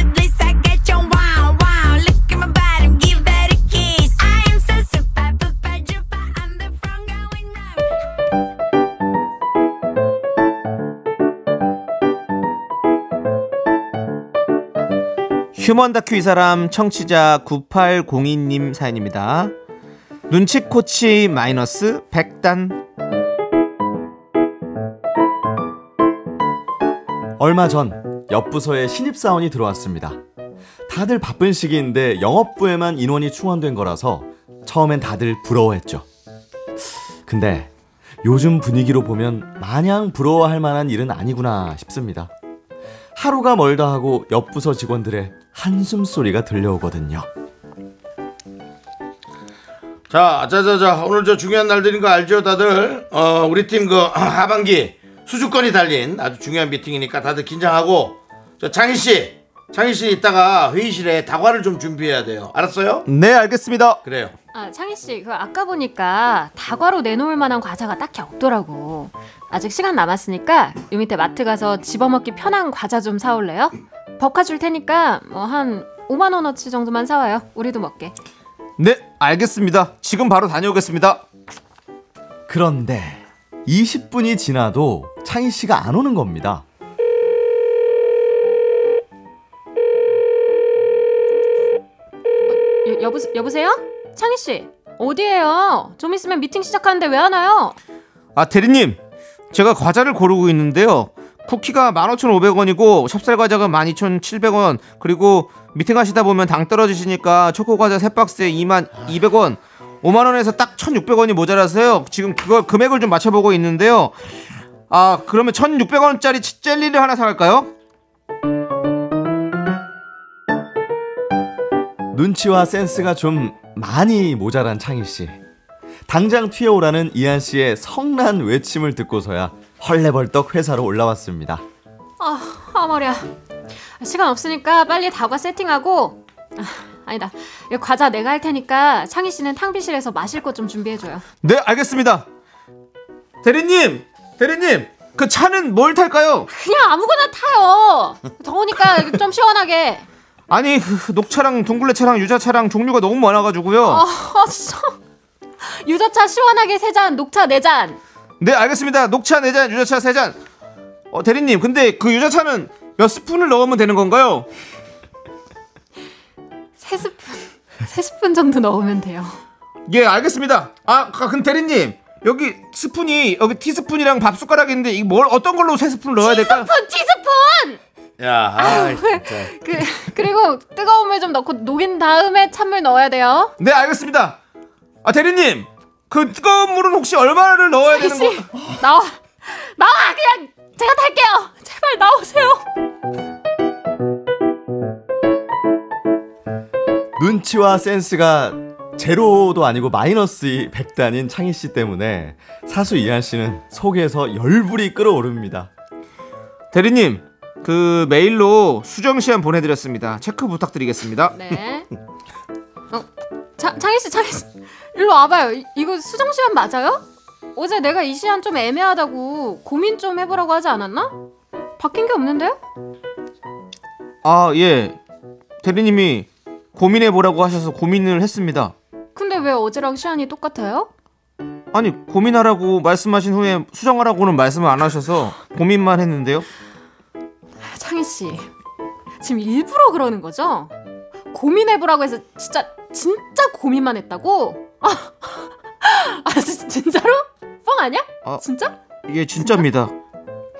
휴먼 다큐 이 사람 청취자 9802님 사연입니다. 눈치 코치 마이너스 100단 얼마 전 옆부서에 신입사원이 들어왔습니다. 다들 바쁜 시기인데 영업부에만 인원이 충원된 거라서 처음엔 다들 부러워했죠. 근데 요즘 분위기로 보면 마냥 부러워할 만한 일은 아니구나 싶습니다. 하루가 멀다 하고 옆부서 직원들의 한숨 소리가 들려오거든요. 자, 자자자 오늘 저 중요한 날들인 거 알죠 다들 어, 우리 팀 그 하반기 수주권이 달린 아주 중요한 미팅이니까 다들 긴장하고 저 장희 씨 장희 씨 이따가 회의실에 다과를 좀 준비해야 돼요 알았어요? 네 알겠습니다. 그래요 아, 창희 씨, 그 아까 보니까 다과로 내놓을 만한 과자가 딱히 없더라고. 아직 시간 남았으니까 요 밑에 마트 가서 집어먹기 편한 과자 좀 사올래요? 법카 줄 테니까 뭐 한 5만 원어치 정도만 사와요. 우리도 먹게. 네, 알겠습니다. 지금 바로 다녀오겠습니다. 그런데 20분이 지나도 창희 씨가 안 오는 겁니다. 여, 여보, 여보세요? 창희 씨, 어디에요? 좀 있으면 미팅 시작하는데 왜 안 와요? 아, 대리님, 제가 과자를 고르고 있는데요. 쿠키가 15,500원이고 찹쌀 과자가 12,700원 그리고 미팅 하시다 보면 당 떨어지시니까 초코 과자 3박스에 22,200원 5만 원에서 딱 1,600원이 모자라서요 지금 그거 금액을 좀 맞춰 보고 있는데요 아 그러면 1,600원짜리 젤리를 하나 사갈까요? 눈치와 센스가 좀 많이 모자란 창희 씨. 당장 튀어오라는 이한 씨의 성난 외침을 듣고서야 헐레벌떡 회사로 올라왔습니다. 아, 아 머리야. 시간 없으니까 빨리 다과 세팅하고 아, 아니다. 이 과자 내가 할 테니까 창희 씨는 탕비실에서 마실 것 좀 준비해 줘요. 네 알겠습니다 대리님 대리님 그 차는 뭘 탈까요? 그냥 아무거나 타요. 더우니까 좀 시원하게. 아니 그 녹차랑 둥글레차랑 유자차랑 종류가 너무 많아가지고요 아, 진짜. 유자차 시원하게 세 잔, 녹차 네 잔. 네 알겠습니다 녹차 4잔 유자차 3잔 어, 대리님 근데 그 유자차는 몇 스푼을 넣으면 되는 건가요? 세 스푼. 세 스푼 정도 넣으면 돼요. 예 알겠습니다 아 그- 그럼 대리님 여기 스푼이 여기 티스푼이랑 밥 숟가락이 있는데 이 뭘 어떤 걸로 세 스푼을 넣어야 될까요? 스푼, 티스푼! 야, 아, 진짜. 그, 그리고 뜨거운 물 좀 넣고 녹인 다음에 찬물 넣어야 돼요. 네 알겠습니다 아 대리님 그 뜨거운 물은 혹시 얼마를 넣어야 되는 거? 씨, 나와. 나와! 그냥 제가 탈게요. 제발 나오세요. 눈치와 센스가 제로도 아니고 마이너스 100단인 창희 씨 때문에 사수 이한 씨는 속에서 열불이 끓어오릅니다. 대리님 그 메일로 수정 시한 보내드렸습니다 체크 부탁드리겠습니다 네. 어, 자, 창희 씨, 창희 씨, 일로 와봐요. 이- 이거 수정 시간 맞아요? 어제 내가 이 시간 좀 애매하다고 고민 좀 해보라고 하지 않았나? 바뀐 게 없는데요? 아 예 대리님이 고민해 보라고 하셔서 고민을 했습니다 근데 왜 어제랑 시간이 똑같아요? 아니 고민하라고 말씀하신 후에 수정하라고는 말씀을 안 하셔서 고민만 했는데요 창희 씨, 지금 일부러 그러는 거죠? 고민해보라고 해서 진짜 진짜 고민만 했다고? 아, 아 진- 진짜로? 뻥 아니야? 아. 진짜? 예 진짜입니다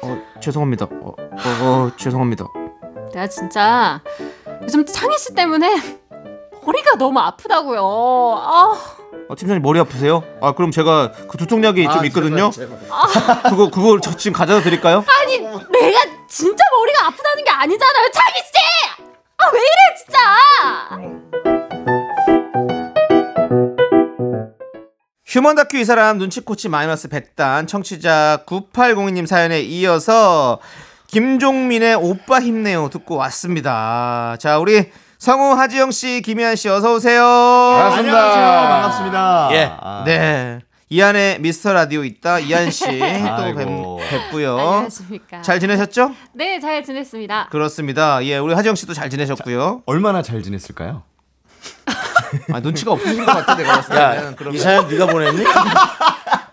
어 죄송합니다 어, 어, 어, 죄송합니다 내가 진짜 요즘 창희 씨 때문에 머리가 너무 아프다고요. 아, 어, 팀장님 머리 아프세요? 아 그럼 제가 그 두통 약이 좀 있거든요 그거 그거 저 지금 가져다 드릴까요? 아니 내가 진짜 머리가 아프다는 게 아니잖아요, 창희 씨. 아 왜 이래 진짜? 휴먼 다큐 이 사람 눈치코치 마이너스 100단 청취자 9802님 사연에 이어서 김종민의 오빠 힘내요 듣고 왔습니다. 자 우리 성우 하지영 씨, 김희안 씨 어서 오세요. 반갑습니다. 안녕하세요. 반갑습니다. 예. 아, 네. 이안에 미스터 라디오 있다 이한 씨 또. 뵙고요. 안녕하십니까? 잘 지내셨죠? 네, 잘 지냈습니다. 그렇습니다. 예, 우리 하지영 씨도 잘 지내셨고요. 얼마나 잘 지냈을까요? 아, 눈치가 없으신 것 같아 내가 봤을 야, 때는. 그럼 이 사연 네가 보냈니?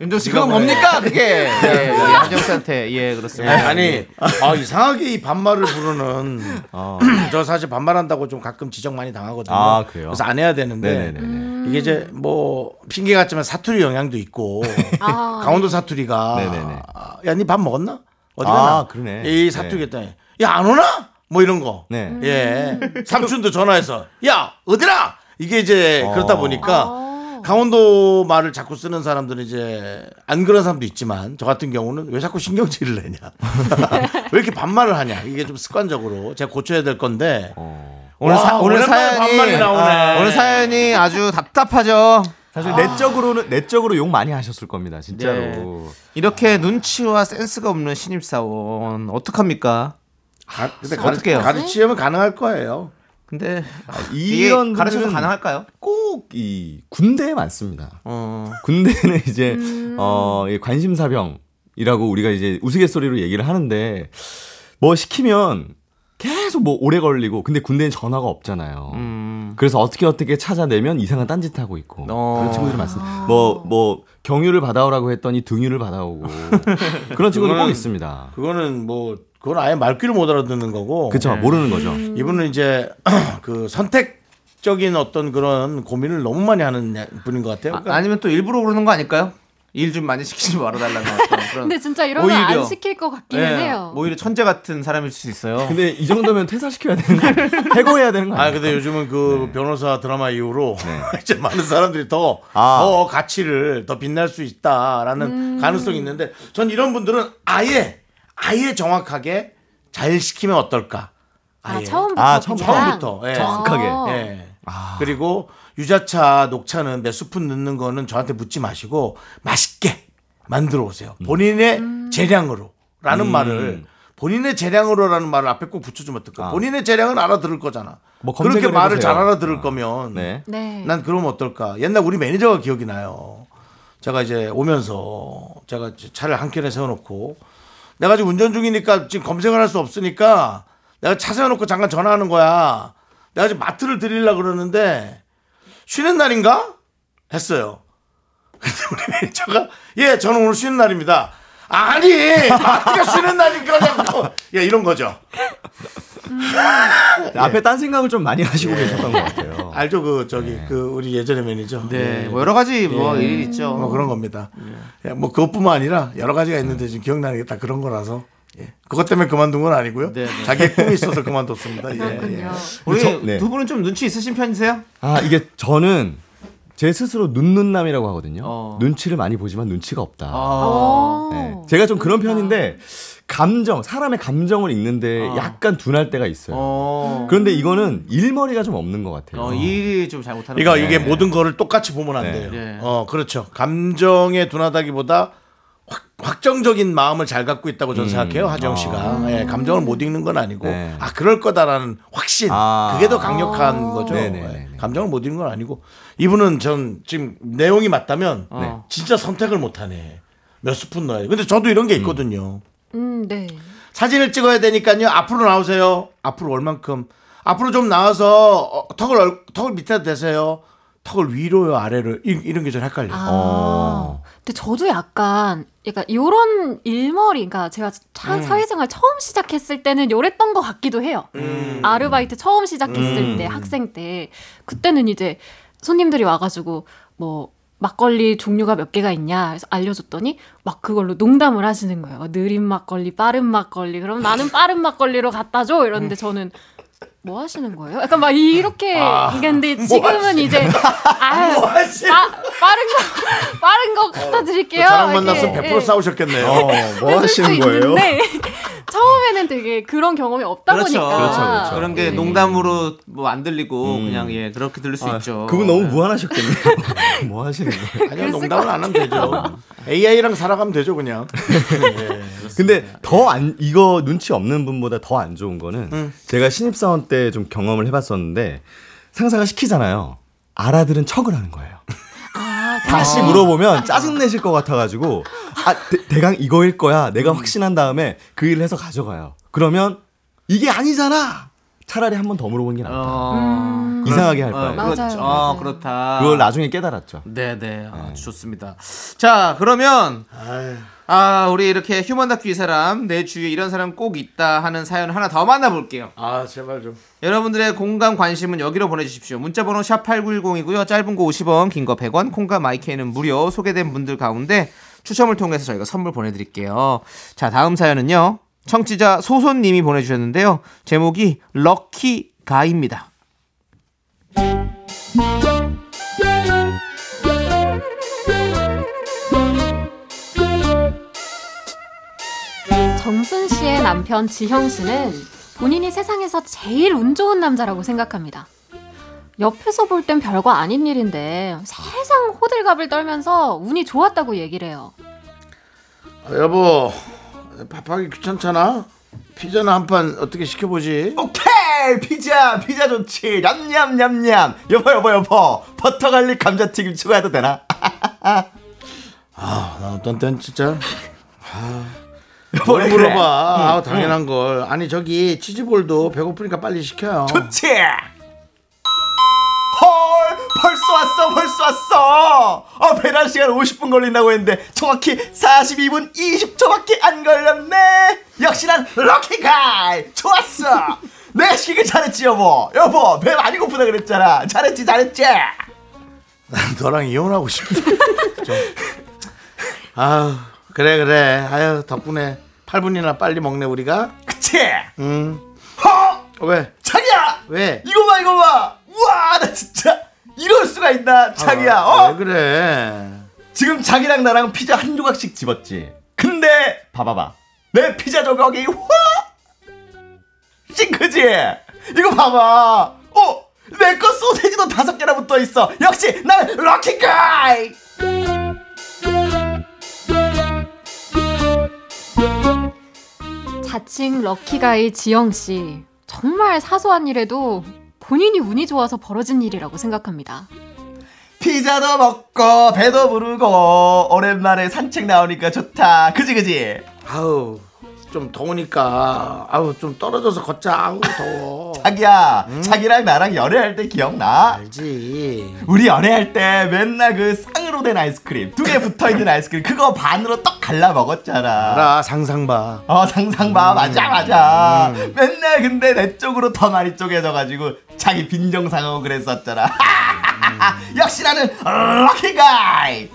윤정 씨 그거 뭡니까 그게? 예, 예, 하지영 씨한테 예 그렇습니다. 아니, 아, 이상하게 이 반말을 부르는. 어. 저 사실 반말한다고 좀 가끔 지적 많이 당하거든요. 아, 그래요? 그래서 안 해야 되는데. 네네네. 이게 이제 뭐 핑계 같지만 사투리 영향도 있고 아, 강원도 사투리가. 아, 야니 밥 먹었나? 어디 아, 갔나? 그러네. 이 사투리 했더니 야안 오나? 뭐 이런 거. 네. 예. 삼촌도 전화해서 야 어디라? 이게 이제 어. 그렇다 보니까 아. 강원도 말을 자꾸 쓰는 사람들은 이제 안 그런 사람도 있지만 저 같은 경우는 왜 자꾸 신경질을 내냐? 왜 이렇게 반말을 하냐? 이게 좀 습관적으로 제가 고쳐야 될 건데 오늘 와, 사, 오늘 사연이 반말이 나오네. 아, 오늘 사연이 아주 답답하죠. 사실 내적으로는 내적으로 욕 많이 하셨을 겁니다. 진짜로. 네. 이렇게 눈치와 센스가 없는 신입 사원 어떡합니까? 가, 근데 어떻게? 가르치면 가능할 거예요. 근데 이게 이런 가르쳐서 분들은 가능할까요? 꼭 이 군대에 많습니다. 어, 군대는 이제 어, 이 관심사병이라고 우리가 이제 우스갯소리로 얘기를 하는데 뭐 시키면 계속 뭐 오래 걸리고 근데 군대는 전화가 없잖아요. 음, 그래서 어떻게 어떻게 찾아내면 이상한 딴짓 하고 있고 어. 그런 친구들이 많습니다. 뭐뭐 경유를 받아오라고 했더니 등유를 받아오고 그런 친구들 꼭 있습니다. 그거는 뭐 그건 아예 말귀를 못 알아듣는 거고. 그렇죠 모르는 거죠. 이분은 이제 그 선택 상식적인 어떤 그런 고민을 너무 많이 하는 분인 것 같아요. 그러니까 아, 니면또 일부러 그러는 거 아닐까요? 일 좀 많이 시키지 말아달라는 어떤 그런. 근데 진짜 이러면 오히려. 안 시킬 것 같기는 예, 해요. 오히려 천재 같은 사람일 수 있어요. 근데 이 정도면 퇴사시켜야 되는 거? 해고해야 되는 거 아 아니에요? 근데 요즘은 그 변호사 드라마 이후로 이제 많은 사람들이 더, 아. 더 가치를 더 빛날 수 있다라는 가능성이 있는데 전 이런 분들은 아예 아예 정확하게 잘 시키면 어떨까? 아, 아예. 처음부터 아? 처음부터 예. 정확하게. 어. 예. 그리고 유자차 녹차는 몇 스푼 넣는 거는 저한테 묻지 마시고 맛있게 만들어 오세요. 본인의 재량으로 라는 음. 말을 본인의 재량으로라는 말을 앞에 꼭 붙여주면 어떨까? 아. 본인의 재량은 알아들을 거잖아. 뭐 그렇게 검색을 말을 해보세요. 잘 알아들을 아. 거면 네. 네. 난 그러면 어떨까? 옛날 우리 매니저가 기억이 나요. 제가 이제 오면서 제가 차를 한 켠에 세워놓고 내가 지금 운전 중이니까 지금 검색을 할 수 없으니까 내가 차 세워놓고 잠깐 전화하는 거야. 내가 지금 마트를 들르려고 그러는데 쉬는 날인가? 했어요. 근데 우리 매니저가 예, 저는 오늘 쉬는 날입니다. 아니, 마트가 쉬는 날인가? 야, 이런 거죠. 앞에 딴 생각을 좀 많이 하시고 계셨던 것 같아요. 알죠? 그, 저기, 그, 우리 예전에 매니저. 네, 예. 뭐 여러 가지 뭐 일이 있죠. 뭐 그런 겁니다. 예, 뭐 그것뿐만 아니라 여러 가지가 있는데 지금 기억나는 게 다 그런 거라서 예. 그것 때문에 그만둔 건 아니고요. 네, 네. 자기의 꿈이 있어서 그만뒀습니다. 예. 예. 우리 저- 네. 두 분은 좀 눈치 있으신 편이세요? 아 이게 저는 제 스스로 눈눈남이라고 하거든요. 어. 눈치를 많이 보지만 눈치가 없다. 아. 어. 네. 제가 좀 그런 편인데 감정 사람의 감정을 읽는데 어. 약간 둔할 때가 있어요. 어. 그런데 이거는 일머리가 좀 없는 것 같아요. 어, 일이 좀 잘 못하는 그러니까 거예요. 이게 모든 거를 똑같이 보면 안 네. 돼요. 네. 어, 그렇죠. 감정에 둔하다기보다 확, 확정적인 마음을 잘 갖고 있다고 저는 음. 생각해요. 하정 씨가. 예, 감정을 못 읽는 건 아니고 네. 아, 그럴 거다라는 확신. 아. 그게 더 강력한 거죠. 네네네네. 예, 감정을 못 읽는 건 아니고 이분은 전 지금 내용이 맞다면 어. 진짜 선택을 못 하네. 몇 스푼 넣어야 돼. 근데 저도 이런 게 있거든요. 음, 네. 사진을 찍어야 되니까요. 앞으로 나오세요. 앞으로 얼만큼. 앞으로 좀 나와서 어, 턱을 얼- 턱을 밑에 대세요. 턱을 위로요, 아래로 이, 이런 게 좀 헷갈려. 요 아. 어. 근데 저도 약간 약간 요런 일머리 그러니까 제가 차- 음. 사회생활 처음 시작했을 때는 요랬던 것 같기도 해요. 음. 아르바이트 처음 시작했을 때 학생 때 그때는 이제 손님들이 와가지고 뭐 막걸리 종류가 몇 개가 있냐 해서 알려줬더니 막 그걸로 농담을 하시는 거예요. 느린 막걸리, 빠른 막걸리. 그럼 나는 빠른 막걸리로 갖다 줘. 이러는데 저는 뭐 하시는 거예요? 약간 막 이렇게 이랬는데 지금은 이제 아, 뭐 하시- 빠, 빠른 거 빠른 거 갖다 드릴게요. 저랑 이렇게, 만났으면 100% 예. 싸우셨겠네요. 뭐 그럴 수 있는데 처음에는 되게 그런 경험이 없다 그렇죠. 보니까 그렇죠, 그렇죠. 그런 게 농담으로 뭐 안 들리고 음. 그냥 예 그렇게 들릴 수 아, 있죠. 그분 너무 네. 무한하셨겠네요. 뭐 하시는 거예요? 아니요, 농담을 안 하면 되죠. AI랑 살아가면 되죠, 그냥. 네. 근데 더 안 이거 눈치 없는 분보다 더 안 좋은 거는 제가 신입사원 때 좀 경험을 해봤었는데 상사가 시키잖아요. 알아들은 척을 하는 거예요. 아, 다시 물어보면 짜증 내실 것 같아가지고 아 대, 강 이거일 거야. 내가 확신한 다음에 그 일을 해서 가져가요. 그러면 이게 아니잖아. 차라리 한 번 더 물어보는 게 낫다. 어, 이상하게 할 어, 바에. 맞아요, 그렇죠. 맞아요. 어, 그렇다. 그걸 나중에 깨달았죠. 네네 아주 좋습니다. 자 그러면 아 우리 이렇게 휴먼 다큐 이 사람 내 주위에 이런 사람 꼭 있다 하는 사연 하나 더 만나볼게요. 아, 제발 좀. 여러분들의 공감 관심은 여기로 보내주십시오. 문자번호 샵 #8910이고요. 짧은 거 50원, 긴 거 100원, 콩과 마이크는 무료. 소개된 분들 가운데 추첨을 통해서 저희가 선물 보내드릴게요. 자 다음 사연은요. 청취자 소손님이 보내주셨는데요. 제목이 럭키 가입니다. 정순 씨의 남편 지형 씨는 본인이 세상에서 제일 운 좋은 남자라고 생각합니다. 옆에서 볼 땐 별거 아닌 일인데 세상 호들갑을 떨면서 운이 좋았다고 얘기를 해요. 아, 여보, 밥하기 귀찮잖아? 피자나 한 판 어떻게 시켜보지? 오케이 피자 피자 좋지 냠냠냠냠 여보 여보 여보 버터 garlic 감자튀김 추가해도 되나? 아, 난 어떤 땐 진짜. 아, 뭘 물어봐. 아, 당연한 걸. 아니, 저기 치즈볼도 배고프니까 빨리 시켜요. 좋지. 헐 벌써 왔어 벌써 왔어. 어 배달 시간 50분 걸린다고 했는데 정확히 42분 20초밖에 안 걸렸네. 역시 난 럭키 가이 좋았어. 내가 시키길 잘했지 여보 여보 배 많이 고프다 그랬잖아 잘했지 잘했지 난 너랑 이혼하고 싶다. 좀. 아유, 그래, 그래. 아유, 덕분에 8분이나 빨리 먹네, 우리가. 그치? 음. 허? 왜? 자기야! 왜? 이거 봐 이거 봐! 우와 나 진짜 이럴 수가 있나 자기야. 아, 어? 왜 그래? 지금 자기랑 나랑 피자 한 조각씩 집었지. 근데 봐봐봐. 내 피자 조각이 와! 싱크지? 이거 봐봐. 어 내 거 소세지도 다섯 개나 붙어 있어. 역시 나는 럭키 가이 자칭 럭키가이 지영 씨. 정말 사소한 일에도 본인이 운이 좋아서 벌어진 일이라고 생각합니다. 피자도 먹고 배도 부르고 오랜만에 산책 나오니까 좋다 그지 그지 아우, 좀 더우니까, 아우, 좀 떨어져서 걷자. 아우, 더워. 자기야 자기랑 나랑 연애할 때 기억나? 알지. 우리 연애할 때 맨날 그 쌍으로 된 아이스크림 두 개 붙어있는 아이스크림 그거 반으로 떡 갈라 먹었잖아 알아, 상상 봐. 어 상상봐 맞아 맞아 맨날 근데 내 쪽으로 더 많이 쪼개져가지고 자기 빈정상하고 그랬었잖아 역시 나는 럭키가이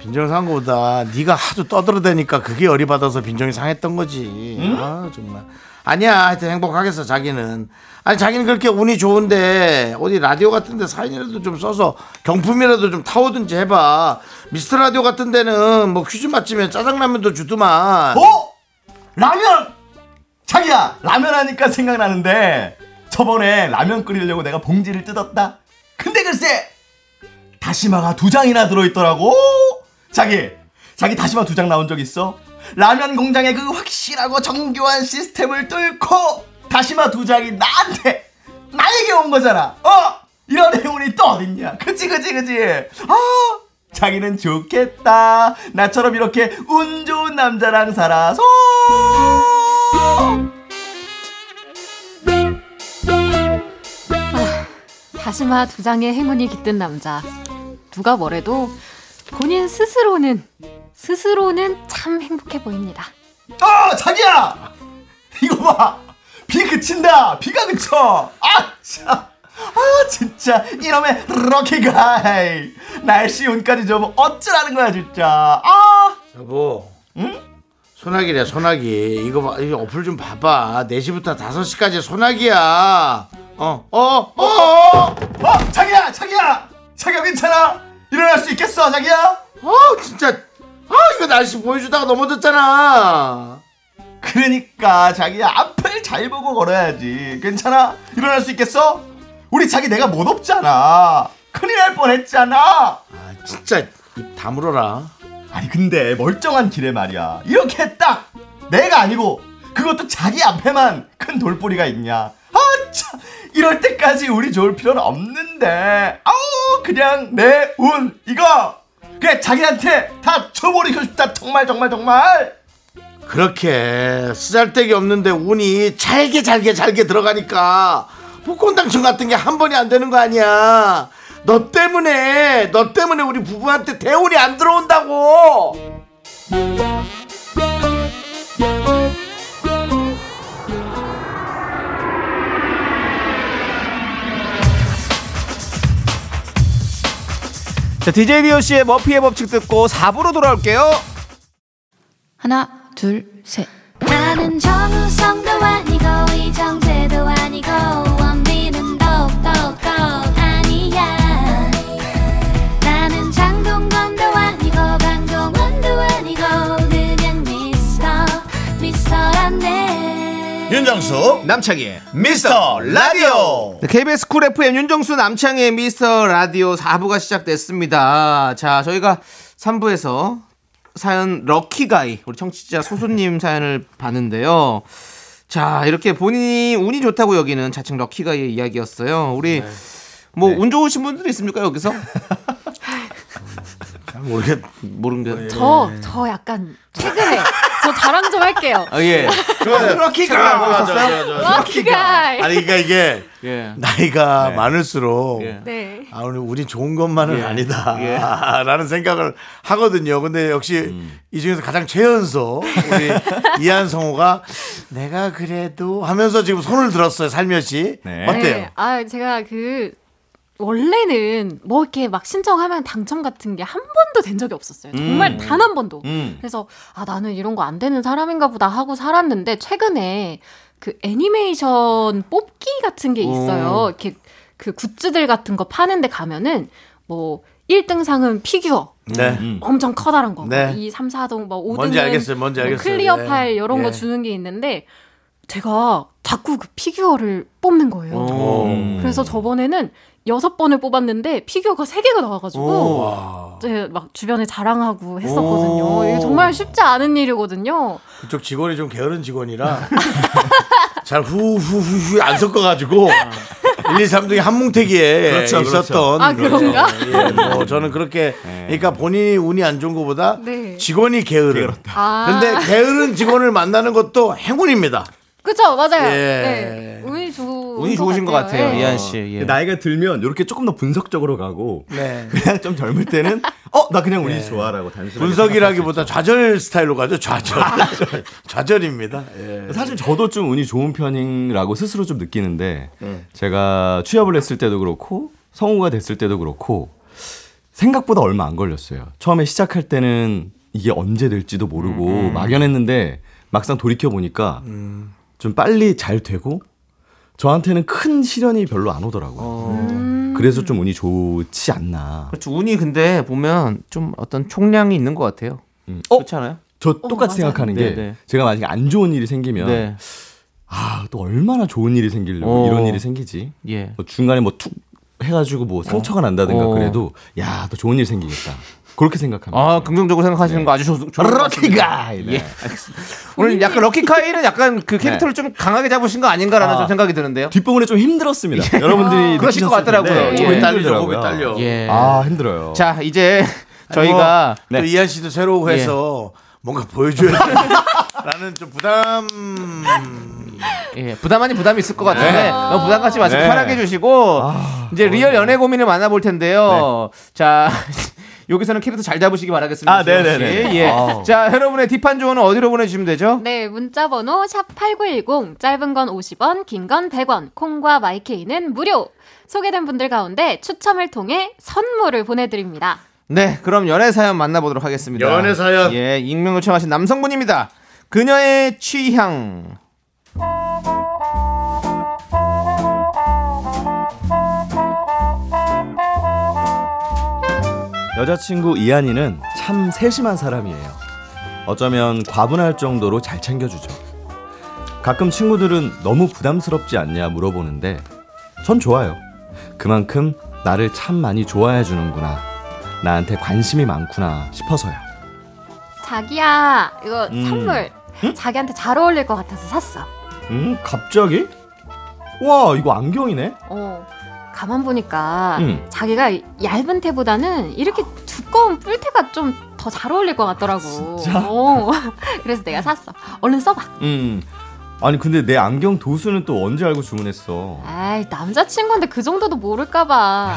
빈정 상거보다 네가 하도 떠들어대니까 그게 열이 받아서 빈정이 상했던 거지. 아 정말. 아니야 하여튼 행복하겠어 자기는. 아니 자기는 그렇게 운이 좋은데 어디 라디오 같은데 사연이라도 좀 써서 경품이라도 좀 타오든지 해봐. 미스터 라디오 같은 데는 뭐 퀴즈 맞히면 짜장라면도 주더만. 어? 라면! 자기야 라면 하니까 생각나는데 저번에 라면 끓이려고 내가 봉지를 뜯었다 근데 글쎄 다시마가 두 장이나 들어있더라고 자기 자기 다시마 두 장 나온 적 있어? 라면 공장의 그 확실하고 정교한 시스템을 뚫고 다시마 두 장이 나한테 나에게 온 거잖아 어? 이런 행운이 또 어딨냐 그치 그치 그치 아 자기는 좋겠다 나처럼 이렇게 운 좋은 남자랑 살아서 다시마 두 장의 행운이 깃든 남자. 누가 뭐래도 본인 스스로는 스스로는 참 행복해 보입니다. 어 자기야 이거 봐 비 그친다 비가 그쳐 아 참 아 진짜 이놈의 럭키가이 날씨 운까지 좀 어쩌라는 거야 진짜 아 여보. 응? 소나기래 소나기. 이거 봐, 이거 어플 좀 봐봐. 4시부터 5시까지 소나기야. 어, 어, 어, 어. 어, 자기야 자기야 자기야 괜찮아 일어날 수 있겠어 자기야? 어, 진짜. 아, 이거 날씨 보여주다가 넘어졌잖아. 그러니까 자기야 앞을 잘 보고 걸어야지. 괜찮아? 일어날 수 있겠어? 우리 자기 내가 못 없잖아. 큰일 날 뻔했잖아. 아, 진짜. 입 다물어라. 아니 근데 멀쩡한 길에 말이야. 이렇게 딱 내가 아니고 그것도 자기 앞에만 큰 돌뿌리가 있냐 아참 이럴 때까지 우리 좋을 필요는 없는데. 아우 그냥 내 운. 이거! 그냥 자기한테 다 줘버리고 싶다. 정말 정말 정말. 그렇게 쓰잘데기 없는데 운이 잘게 잘게 잘게 들어가니까 복권당첨 같은 게 한 번이 안 되는 거 아니야. 너 때문에 너 때문에 우리 부부한테 대운이 안 들어온다고. 자, DJ 디오씨의 머피의 법칙 듣고 4부로 돌아올게요. 하나, 둘, 셋. 나는 정우성도 아니고 이정재도 아니고 윤정수 남창희의 미스터 라디오. 네, KBS 쿨 FM 윤정수 남창의 미스터 라디오 4부가 시작됐습니다. 자, 저희가 3부에서 사연 럭키가이 우리 청취자 소수님 사연을 봤는데요. 자, 이렇게 본인이 운이 좋다고 여기는 자칭 럭키가이의 이야기였어요. 우리 뭐운 좋으신 분들이 있습니까 여기서? 모르겠. 모르는 게. 저, 저 약간 최근에 저 자랑 좀 할게요. 아, 예. 럭키가 보고 있었어요? 럭키가. 아니 그러니까 이게 예. 나이가 많을수록 예. 네. 아, 우리, 우리 좋은 것만은 예. 아니다. 예. 라는 생각을 하거든요. 근데 역시 음. 이 중에서 가장 최연소, 우리 이한성호가 내가 그래도 하면서 지금 손을 들었어요, 살며시. 네. 어때요? 네. 아, 제가 그 원래는 뭐 이렇게 막 신청하면 당첨 같은 게 한 번도 된 적이 없었어요. 정말 단한 번도. 음. 그래서 아 나는 이런 거 안 되는 사람인가 보다 하고 살았는데 최근에 그 애니메이션 뽑기 같은 게 있어요. 이렇게 그 굿즈들 같은 거 파는데 가면은 뭐 1등 상은 피규어 네. 음. 엄청 커다란 거. 네. 2, 3, 4등 뭐 5등은 뭔지 알겠어요, 뭔지 알겠어요. clear 예. 파일 이런 예. 거 주는 게 있는데 제가 자꾸 그 피규어를 뽑는 거예요. 오. 음. 그래서 저번에는 여섯 번을 뽑았는데 피규어가 세 개가 나와가지고 오. 이제 막 주변에 자랑하고 했었거든요. 오. 이게 정말 쉽지 않은 일이거든요. 그쪽 직원이 좀 게으른 직원이라 잘 후후후후 안 섞어가지고 1, 2, 3등이 한뭉태기에 그렇죠, 있었던 아, 그런가? 예, 뭐 저는 그렇게 그러니까 본인이 운이 안 좋은 것보다 네. 직원이 게으른 아, 근데 게으른 직원을 만나는 것도 행운입니다. 그쵸 맞아요. 예. 네. 운이 좋은 운이 좋으신 것 같아요, 예. 이한 씨. 예. 나이가 들면 이렇게 조금 더 분석적으로 가고 네. 그냥 좀 젊을 때는 어 나 그냥 운이 좋아라고 단순하게 분석이라기보다 좌절 스타일로 가죠. 좌절. 좌절입니다. 예. 사실 저도 좀 운이 좋은 편이라고 스스로 좀 느끼는데 제가 취업을 했을 때도 그렇고 성우가 됐을 때도 그렇고 생각보다 얼마 안 걸렸어요. 처음에 시작할 때는 이게 언제 될지도 모르고 막연했는데 막상 돌이켜 보니까 좀 빨리 잘 되고 저한테는 큰 시련이 별로 안 오더라고요. 어. 그래서 좀 운이 좋지 않나. 그렇죠. 운이 근데 보면 좀 어떤 총량이 있는 것 같아요. 음. 어? 그렇지 않아요? 저 똑같이 맞아요. 생각하는 게 네, 네. 제가 만약에 안 좋은 일이 생기면 네. 아또 얼마나 좋은 일이 생기려고 어. 이런 일이 생기지. 예. 뭐 중간에 뭐 툭 해가지고 뭐 상처가 난다든가 어. 그래도 야 또 좋은 일 생기겠다. 그렇게 생각합니다. 아, 긍정적으로 생각하시는 거 아주 좋, 좋은. 럭키가이. 네. 예. 오늘 약간 lucky guy는 약간 그 캐릭터를 좀 강하게 잡으신 거 아닌가라는 아. 좀 생각이 드는데요. 뒷부분에 좀 힘들었습니다. 여러분들이 그러실 것 같더라고요. 좀 예. 딸리죠, 힘들더라고요. 목이 딸려. 예. 아 힘들어요. 자, 이제 저희가 또 이한 씨도 새로 해서 뭔가 보여줘야 되라는 좀 부담. 예, 부담 아닌 부담이 있을 것 같은데 너무 부담 갖지 마시고 네. 편하게 해주시고 이제 real 연애 고민을 만나볼 텐데요. 자. 여기서는 캐릭터 잘 잡으시기 바라겠습니다. 아, 씨. 네네네. 예. 아우. 자, 여러분의 딥한 조언은 어디로 보내주시면 되죠? 네, 문자 번호 샵8910 짧은 건 50원, 긴 건 100원. 콩과 마이케이는 무료. 소개된 분들 가운데 추첨을 통해 선물을 보내 드립니다. 네, 그럼 연애 사연 만나보도록 하겠습니다. 연애 사연. 예, 익명 요청하신 남성분입니다. 그녀의 취향. 여자친구 이한이는 참 세심한 사람이에요. 어쩌면 과분할 정도로 잘 챙겨주죠. 가끔 친구들은 너무 부담스럽지 않냐 물어보는데 전 좋아요. 그만큼 나를 참 많이 좋아해 주는구나. 나한테 관심이 많구나 싶어서요. 자기야, 이거 음. 선물. 자기한테 잘 어울릴 것 같아서 샀어. 음, 갑자기? 와, 이거 안경이네? 어. 가만 보니까 음. 자기가 얇은 테보다는 이렇게 두꺼운 뿔테가 좀 더 잘 어울릴 것 같더라고. 어. 그래서 내가 샀어. 얼른 써봐. 음. 아니, 근데 내 안경 도수는 또 언제 알고 주문했어? 아이 남자친구인데 그 정도도 모를까봐.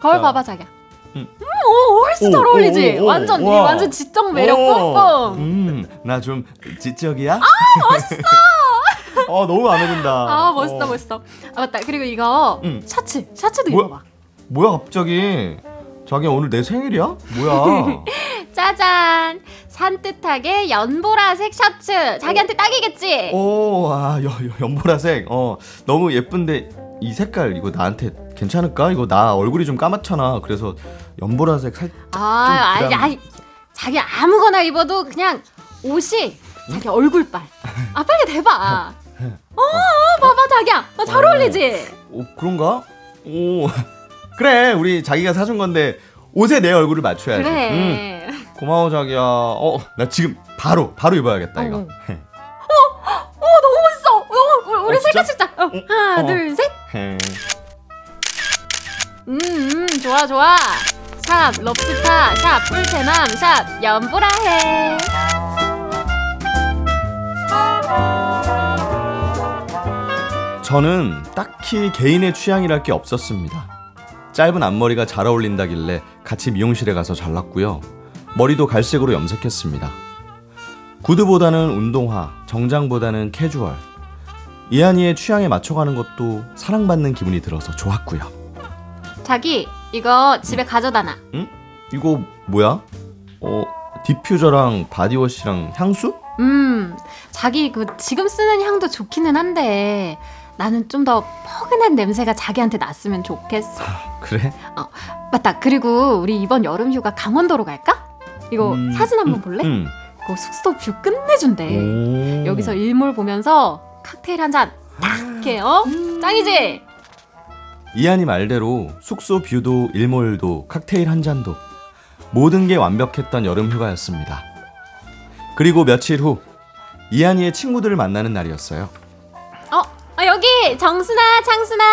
거울. 봐봐 자기야. 음. 음, 오, 훨씬 잘 오, 어울리지. 오, 오, 완전 이 와. 완전 지적 매력 오, 뿜뿜. 음, 나 좀 지적이야? 아, 멋있어! 어, 너무 마음에 든다. 아 멋있다 어. 멋있어. 아 맞다. 그리고 이거 음. 셔츠 셔츠도 뭐야? 입어봐. 뭐야, 갑자기? 자기야, 오늘 내 생일이야? 뭐야? 짜잔. 산뜻하게 연보라색 셔츠. 자기한테 딱이겠지. 오, 아, 여, 여, 연보라색. 어, 너무 예쁜데, 이 색깔, 이거 나한테 괜찮을까? 이거 나 얼굴이 좀 까맣잖아. 그래서 연보라색 살, 아, 부담- 아이, 자기 아무거나 입어도 그냥 옷이 자기 얼굴빨. 아 빨리 대봐. 잘 어울리지. 오, 그런가? 오, 그래, 우리 자기가 사준 건데, 옷에 내 얼굴을 맞춰야지. 음, 그래. 고마워, 자기야. 어, 나 지금 바로, 바로 입어야겠다, 이거. 어. 어 너무 멋있어. 어, 우리 어, 셀카? 찍자. 어, 하나 어. 둘 셋. 헤. 음, 음 좋아 좋아. 샵 럽스타 샵 꿀채남 샵 연보라해. 저는 딱히 개인의 취향이랄 게 없었습니다. 짧은 앞머리가 잘 어울린다길래 같이 미용실에 가서 잘랐고요. 머리도 갈색으로 염색했습니다. 구두보다는 운동화, 정장보다는 캐주얼. 이한이의 취향에 맞춰가는 것도 사랑받는 기분이 들어서 좋았고요. 자기 이거 집에 가져다 놔. 이거 뭐야? 어, 디퓨저랑 바디워시랑 향수? 음, 자기 그 지금 쓰는 향도 좋기는 한데 나는 좀 더 포근한 냄새가 자기한테 났으면 좋겠어. 그래? 맞다. 그리고 우리 이번 여름 휴가 강원도로 갈까? 이거 음, 사진 한번 볼래? 음. 그거 숙소 view 끝내준대. 오. 네. 여기서 일몰 보면서 칵테일 한잔 딱 해, 어? 짱이지? 이한이 말대로 숙소 view도 일몰도 칵테일 한 잔도 모든 게 완벽했던 여름 휴가였습니다. 그리고 며칠 후 이한이의 친구들을 만나는 날이었어요. 어, 아, 여기 정순아, 창순아.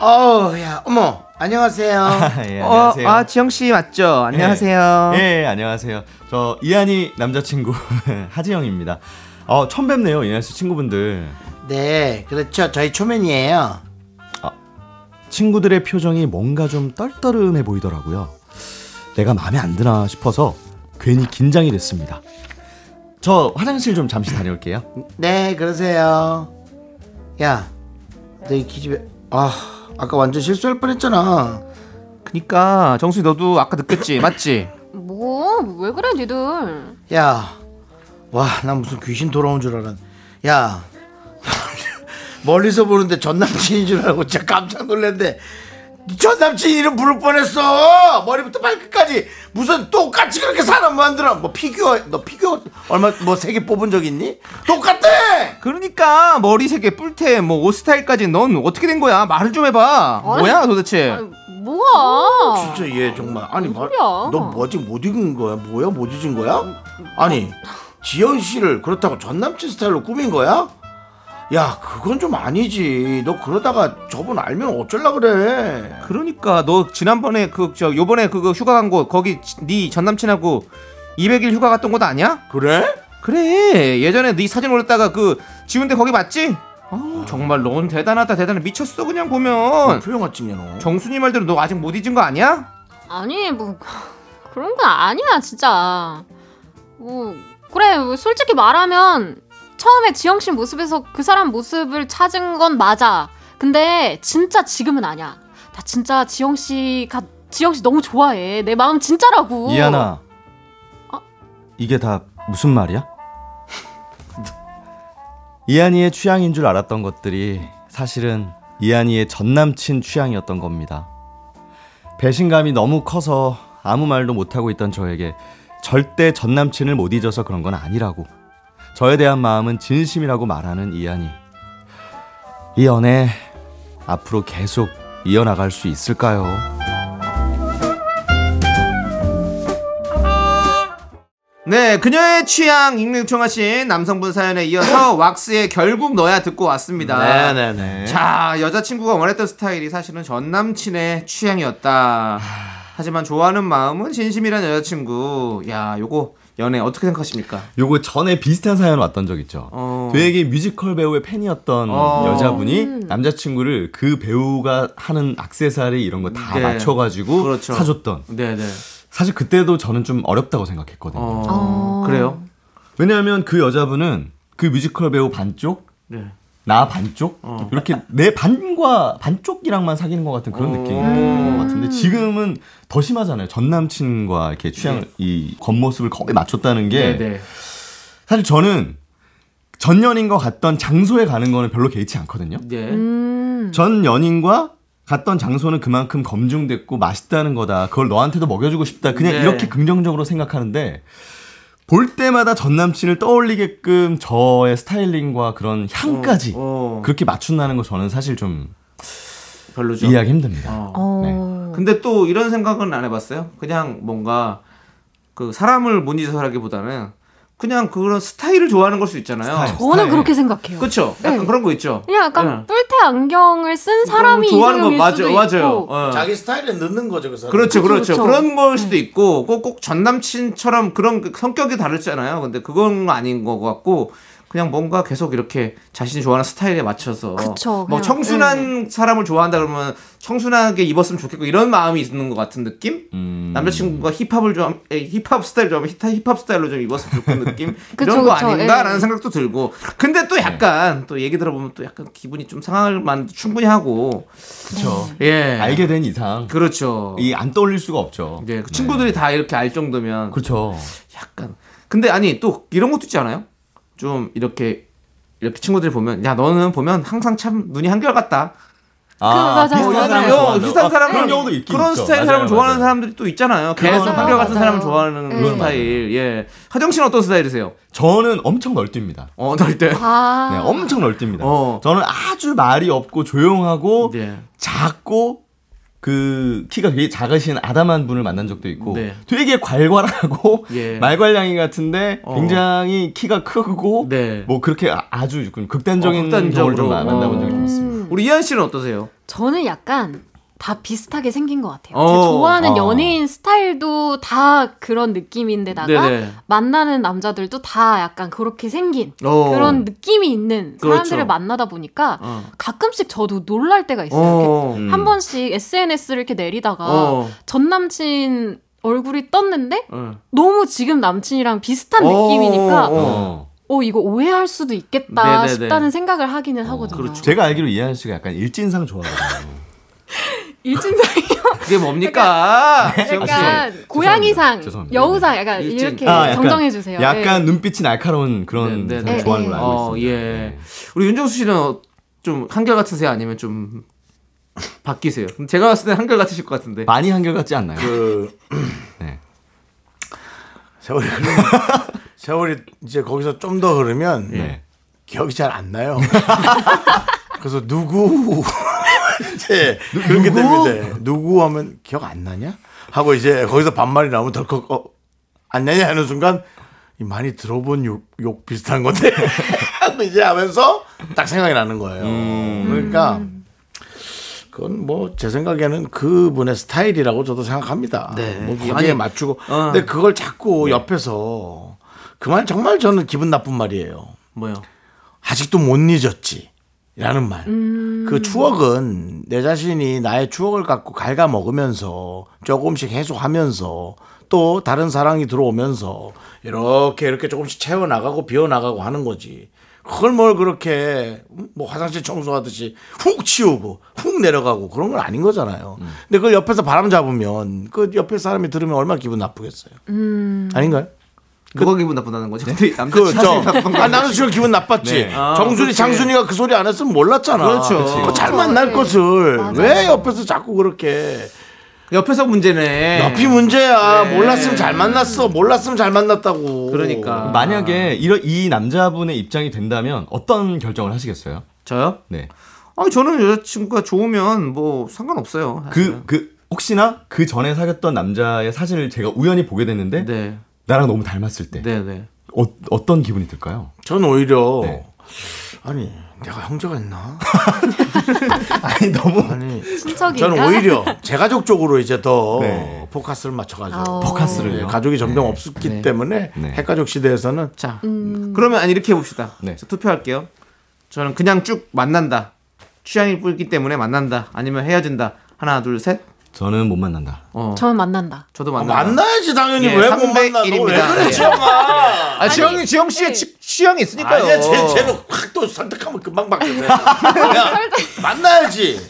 어우, 야, 어머, 안녕하세요. 예, 어, 아 지영 씨 맞죠? 안녕하세요. 예, 예, 안녕하세요. 저 이한이 남자친구 하지영입니다. 어, 처음 뵙네요, 이한 씨 친구분들. 네, 그렇죠. 저희 초면이에요. 친구들의 표정이 뭔가 좀 떨떠름해 보이더라고요. 내가 마음에 안 드나 싶어서 괜히 긴장이 됐습니다. 저 화장실 좀 잠시 다녀올게요. 네, 그러세요. 야, 너이 기집애, 아, 아까 완전 실수할 뻔했잖아. 그니까 정순이 너도 아까 느꼈지 맞지? 뭐, 왜 그래, 니들? 야, 와, 나 무슨 귀신 돌아온 줄 알았. 야, 멀리서 보는데 전 남친인 줄 알고 진짜 깜짝 놀랐는데 전 남친 이름 부를 뻔했어. 머리부터 발끝까지 무슨 똑같이 그렇게 사람 만들어. 뭐 피규어, 너 피규어 얼마 뭐 세 개 뽑은 적 있니? 똑같아. 그러니까 머리 색에 뿔테 뭐 옷 스타일까지 넌 어떻게 된 거야? 말을 좀 해봐. 뭐야 도대체? 뭐야? 진짜 얘 정말 아니 말? 너 뭐지 못 익은 거야? 뭐야 못 잊은 거야? 아니 지현 씨를 그렇다고 전 남친 스타일로 꾸민 거야? 야 그건 좀 아니지. 너 그러다가 저분 알면 어쩔라 그래. 그러니까 너 지난번에 그 저 요번에 그거 휴가 간 곳 거기 네 전 남친하고 200일 휴가 갔던 곳 아니야? 그래? 그래 예전에 네 사진 올렸다가 그 지운데 거기 맞지? 아 정말 넌 대단하다 대단해 미쳤어 그냥 보면 표영아 찍냐 너. 정순이 말대로 너 아직 못 잊은 거 아니야? 아니, 뭐, 그런 건 아니야, 진짜. 뭐, 그래, 뭐 솔직히 말하면, 처음에 지영 씨 모습에서 그 사람 모습을 찾은 건 맞아. 근데, 진짜 지금은 아니야. 나 진짜 지영 씨가, 지영 씨 너무 좋아해. 내 마음 진짜라고. 이한아. 어? 이게 다 무슨 말이야? 이한이의 취향인 줄 알았던 것들이 사실은 이한이의 전 남친 취향이었던 겁니다. 배신감이 너무 커서 아무 말도 못하고 있던 저에게 절대 전 남친을 못 잊어서 그런 건 아니라고. 저에 대한 마음은 진심이라고 말하는 이한이. 이 연애 앞으로 계속 이어나갈 수 있을까요? 네, 그녀의 취향 익명 요청하신 남성분 사연에 이어서 왁스의 결국 너야 듣고 왔습니다. 네네네. 자, 여자친구가 원했던 스타일이 사실은 전 남친의 취향이었다. 하지만 좋아하는 마음은 진심이란 여자친구. 야, 요거 연애 어떻게 생각하십니까? 요거 전에 비슷한 사연 왔던 적 있죠. 어. 되게 뮤지컬 배우의 팬이었던 어. 여자분이 남자친구를 그 배우가 하는 악세사리 이런 거다 네. 맞춰가지고 그렇죠. 사줬던. 네, 네. 사실 그때도 저는 좀 어렵다고 생각했거든요. 어, 어. 그래요? 왜냐하면 그 여자분은 그 뮤지컬 배우 반쪽, 네. 나 반쪽 어. 이렇게 내 반과 반쪽이랑만 사귀는 것 같은 그런 어. 느낌인 것 같은데 지금은 더 심하잖아요. 전 남친과 이렇게 취향 이 겉모습을 거의 맞췄다는 게 네, 네. 사실 저는 전 연인 과 갔던 장소에 가는 거는 별로 개의치 않거든요. 네. 음. 전 연인과 갔던 장소는 그만큼 검증됐고 맛있다는 거다. 그걸 너한테도 먹여주고 싶다. 그냥 네. 이렇게 긍정적으로 생각하는데 볼 때마다 전 남친을 떠올리게끔 저의 스타일링과 그런 향까지 어, 어. 그렇게 맞춘다는 거 저는 사실 좀 별로죠. 이해하기 힘듭니다. 어. 어. 근데 또 이런 생각은 안 해봤어요? 그냥 뭔가 그 사람을 못 잊어서라기보다는 그냥 그런 스타일을 좋아하는 걸 수 있잖아요. 스타일. 저는 그렇게 생각해요. 그렇죠? 약간 네. 그런 거 있죠. 그냥 약간 네. 뿔테 안경을 쓴 사람이 좋아하는 거 맞아요, 맞아요. 어. 자기 스타일에 넣는 거죠 그 사람. 그렇죠, 그렇죠. 그쵸. 그런 걸 수도 있고 꼭꼭 전 남친처럼 그런 그 성격이 다르잖아요. 근데 그건 아닌 것 같고 그냥 뭔가 계속 이렇게 자신이 좋아하는 스타일에 맞춰서 그쵸, 뭐 그냥, 청순한 사람을 좋아한다 그러면 청순하게 입었으면 좋겠고 이런 마음이 있는 것 같은 느낌? 음. 남자친구가 힙합을 좋아 에, 힙합 스타일 좋아하면 힙합, 스타일로 좀 입었으면 좋겠는 느낌? 그쵸, 이런 거 그쵸, 아닌가라는 예. 생각도 들고 근데 또 약간 또 얘기 들어보면 또 약간 기분이 좀 상할 만 충분히 하고 그렇죠. 예 알게 된 이상 그렇죠 이 안 떠올릴 수가 없죠. 예, 그 친구들이 다 이렇게 알 정도면 그렇죠. 약간 근데 아니 또 이런 것도 있지 않아요? 좀 이렇게 이렇게 친구들이 보면 야 너는 보면 항상 참 눈이 한결같다. 맞아요, 비슷한 맞아요. 사람을 어. 비슷한 아, 사람을 그런 경우도 있긴 그런 있죠. 스타일 맞아요, 사람을 좋아하는 맞아요. 사람들이 또 있잖아요. 계속 한결 같은 맞아요. 사람을 좋아하는 네. 그런 스타일. 예. 하정 씨는 어떤 스타일이세요? 저는 엄청 널뛰입니다. 어, 널 때. 아. 네, 엄청 널뛰입니다. 어. 저는 아주 말이 없고 조용하고 네. 작고 그 키가 되게 작으신 아담한 분을 만난 적도 있고 네. 되게 괄괄하고 예. 말괄량이 같은데 어. 굉장히 키가 크고 네. 뭐 그렇게 아- 아주 좀 극단적인 어, 극단적으로. 경우를 좀 마- 만나본 적이 좀 있습니다. 음, 우리 이한 씨는 어떠세요? 저는 약간 다 비슷하게 생긴 것 같아요. 어. 제가 좋아하는 어. 연예인 스타일도 다 그런 느낌인데다가 네네. 만나는 남자들도 다 약간 그렇게 생긴 어. 그런 느낌이 있는 그렇죠. 사람들을 만나다 보니까 어. 가끔씩 저도 놀랄 때가 있어요. 어. 이렇게 한 번씩 SNS를 이렇게 내리다가 어. 전 남친 얼굴이 떴는데 어. 너무 지금 남친이랑 비슷한 어. 느낌이니까 어. 어. 이거 오해할 수도 있겠다 네네네. 싶다는 생각을 하기는 하거든요. 그렇죠. 제가 알기로 이하연 씨가 약간 일진상 좋아하거든요. 일진상이요. 그게 뭡니까? 씨. 약간 고양이상, 죄송합니다. 여우상 약간 일진. 이렇게 아, 약간- 정정해 주세요. 약간 눈빛이 날카로운 그런 네, 네, 네. 좋아하는 네, 걸로 알고 어, 있습니다. 예. 네. 우리 윤정수 씨는 어, 좀 한결 같으세요? 아니면 좀 바뀌세요? 제가 봤을 때 한결 같으실 것 같은데. 많이 한결 같지 않나요? 그 네. 세월이 흐르면 세월이 이제 거기서 좀 더 흐르면 네. 기억이 잘 안 나요. 그래서 누구 이제 그렇게 됩니다. 누구 하면 기억 안 나냐? 하고 이제 거기서 반말이 나오면 덜컥 어, 안 나냐 하는 순간 이 많이 들어본 욕, 욕 비슷한 건데 하고 이제 하면서 딱 생각이 나는 거예요. 그러니까 그건 뭐 제 생각에는 그분의 스타일이라고 저도 생각합니다. 네. 뭐 거기에 맞추고 어. 근데 그걸 자꾸 옆에서 그말 정말 저는 기분 나쁜 말이에요. 뭐요? 아직도 못 잊었지. 라는 말. 음. 그 추억은 내 자신이 나의 추억을 갖고 갉아 먹으면서 조금씩 해소하면서 또 다른 사랑이 들어오면서 이렇게 이렇게 조금씩 채워 나가고 비워 나가고 하는 거지. 그걸 뭘 그렇게 뭐 화장실 청소하듯이 훅 치우고 훅 내려가고 그런 건 아닌 거잖아요. 근데 그걸 옆에서 바람 잡으면 그 옆에 사람이 들으면 얼마나 기분 나쁘겠어요. 아닌가요? 누가 기분 나쁘다는 거지? 남자 그, 나쁜 거 아, 나는 지금 기분 나빴지. 네. 아, 정순이, 그렇지. 장순이가 그 소리 안 했으면 몰랐잖아. 그렇죠. 그거 잘 그렇죠. 만날 네. 것을 맞아요. 왜 옆에서 자꾸 그렇게. 옆에서 문제네. 옆이 문제야. 네. 몰랐으면 잘 만났어. 몰랐으면 잘 만났다고. 그러니까. 만약에 이런 이 남자분의 입장이 된다면 어떤 결정을 하시겠어요? 저요? 네. 아니 저는 여자친구가 좋으면 뭐 상관없어요. 그 사실은. 그 혹시나 그 전에 사귀었던 남자의 사진을 제가 우연히 보게 됐는데 네, 나랑 너무 닮았을 때 네, 네. 어, 어떤 기분이 들까요? 전 오히려. 네. 아니, 내가 형제가 있나? 아니 너무 아니. 친척인가? 저는 오히려 제 가족 쪽으로 이제 더 네. 포커스를 맞춰가지고. 아오. 포커스를요? 네, 가족이 점점 네. 없었기 네. 때문에 네. 핵가족 시대에서는 자, 음. 그러면 아니 이렇게 해봅시다. 네. 저 투표할게요. 저는 그냥 쭉 만난다. 취향이 뿌기 때문에 만난다. 아니면 헤어진다. 하나, 둘, 셋. 저는 못 만난다. 어, 저는 만난다. 저도 아, 만난다. 만나야지 당연히 예, 왜못 3대 만나? 너왜 1입니다. 그래 예. 지영아? 아, 지영이 지영 씨의 네. 취, 취향이 있으니까요. 아니야, 쟤, 쟤는 확 또 선택하면 금방 바뀌어. 야, 만나야지.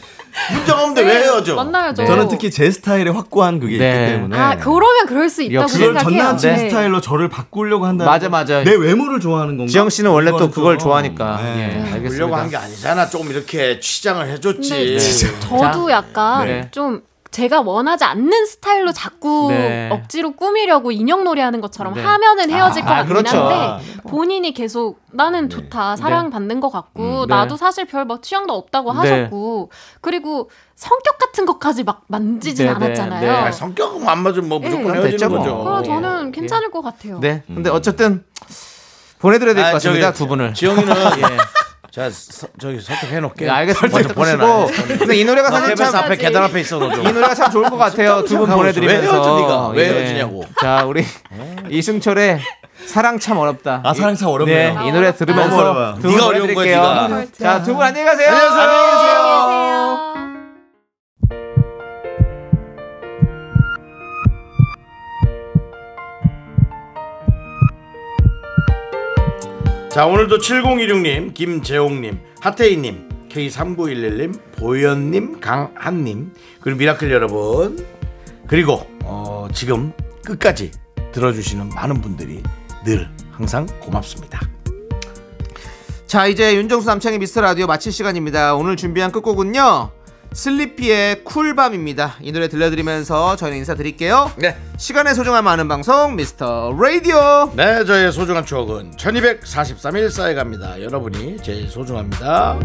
문제가 없는데 왜 헤어져? 만나야죠. 네. 저는 특히 제 스타일에 확고한 그게 네. 있기 때문에 아 그러면 그럴 수 있다고. 그걸 전 생각해요. 남친 네. 스타일로 저를 바꾸려고 한다. 맞아, 맞아. 내 외모를 좋아하는 건가? 지영 씨는 원래 또 그걸 좀- 좋아하니까. 네. 예, 알겠습니다. 보려고 한 게 아니잖아. 조금 이렇게 취장을 해줬지. 네. 네. 저도 약간 네. 좀 제가 원하지 않는 스타일로 자꾸 네. 억지로 꾸미려고 인형 놀이 하는 것처럼 네. 하면은 헤어질 것 아, 같긴 그렇죠. 한데 본인이 계속 나는 좋다 사랑 받는 것 같고 음, 네. 나도 사실 별 뭐 취향도 없다고 네. 하셨고 그리고 성격 같은 것까지 막 만지진 네, 네, 않았잖아요. 네. 아, 성격은 안 맞으면 뭐 무조건 네. 헤어지는 됐죠, 뭐. 거죠. 그래서 예. 저는 괜찮을 것 같아요. 네. 근데 어쨌든 보내드려야 될것 아, 같습니다. 두 분을. 지영이는 예. 자 서- 저기 설득해 놓게. 네, 알겠습니다. 먼저 보내놔. 근데 이 노래가 사실 참 앞에 계단 앞에 있어 너 좀. 이 노래가 참 좋을 것 같아요. 두 분. 보내드리면서. 왜 헤어져, 네가? 왜 예. 헤어지냐고. 자, 우리 이승철의 사랑 참 어렵다. 아, 사랑 참 어렵네요. 네, 이 노래 들으면서 너무 어려워요. 두 네가 분 어려운 거야, 보내드릴게요. 네가. 자, 두 분 안녕히 가세요. 안녕하세요. 자 오늘도 7016님 김재홍님 하태희님 K3911님 보현님 강한님 그리고 미라클 여러분 그리고 어, 지금 끝까지 들어주시는 많은 분들이 늘 항상 고맙습니다 자, 이제 윤정수 남창희의 미스터 라디오 마칠 시간입니다. 오늘 준비한 끝곡은요. 슬리피의 쿨밤입니다. 이 노래 들려드리면서 저희는 인사드릴게요. 네. 시간의 소중함 아는 방송 미스터 라디오. 네 저의 소중한 추억은 1243일 쌓여갑니다 여러분이 제일 소중합니다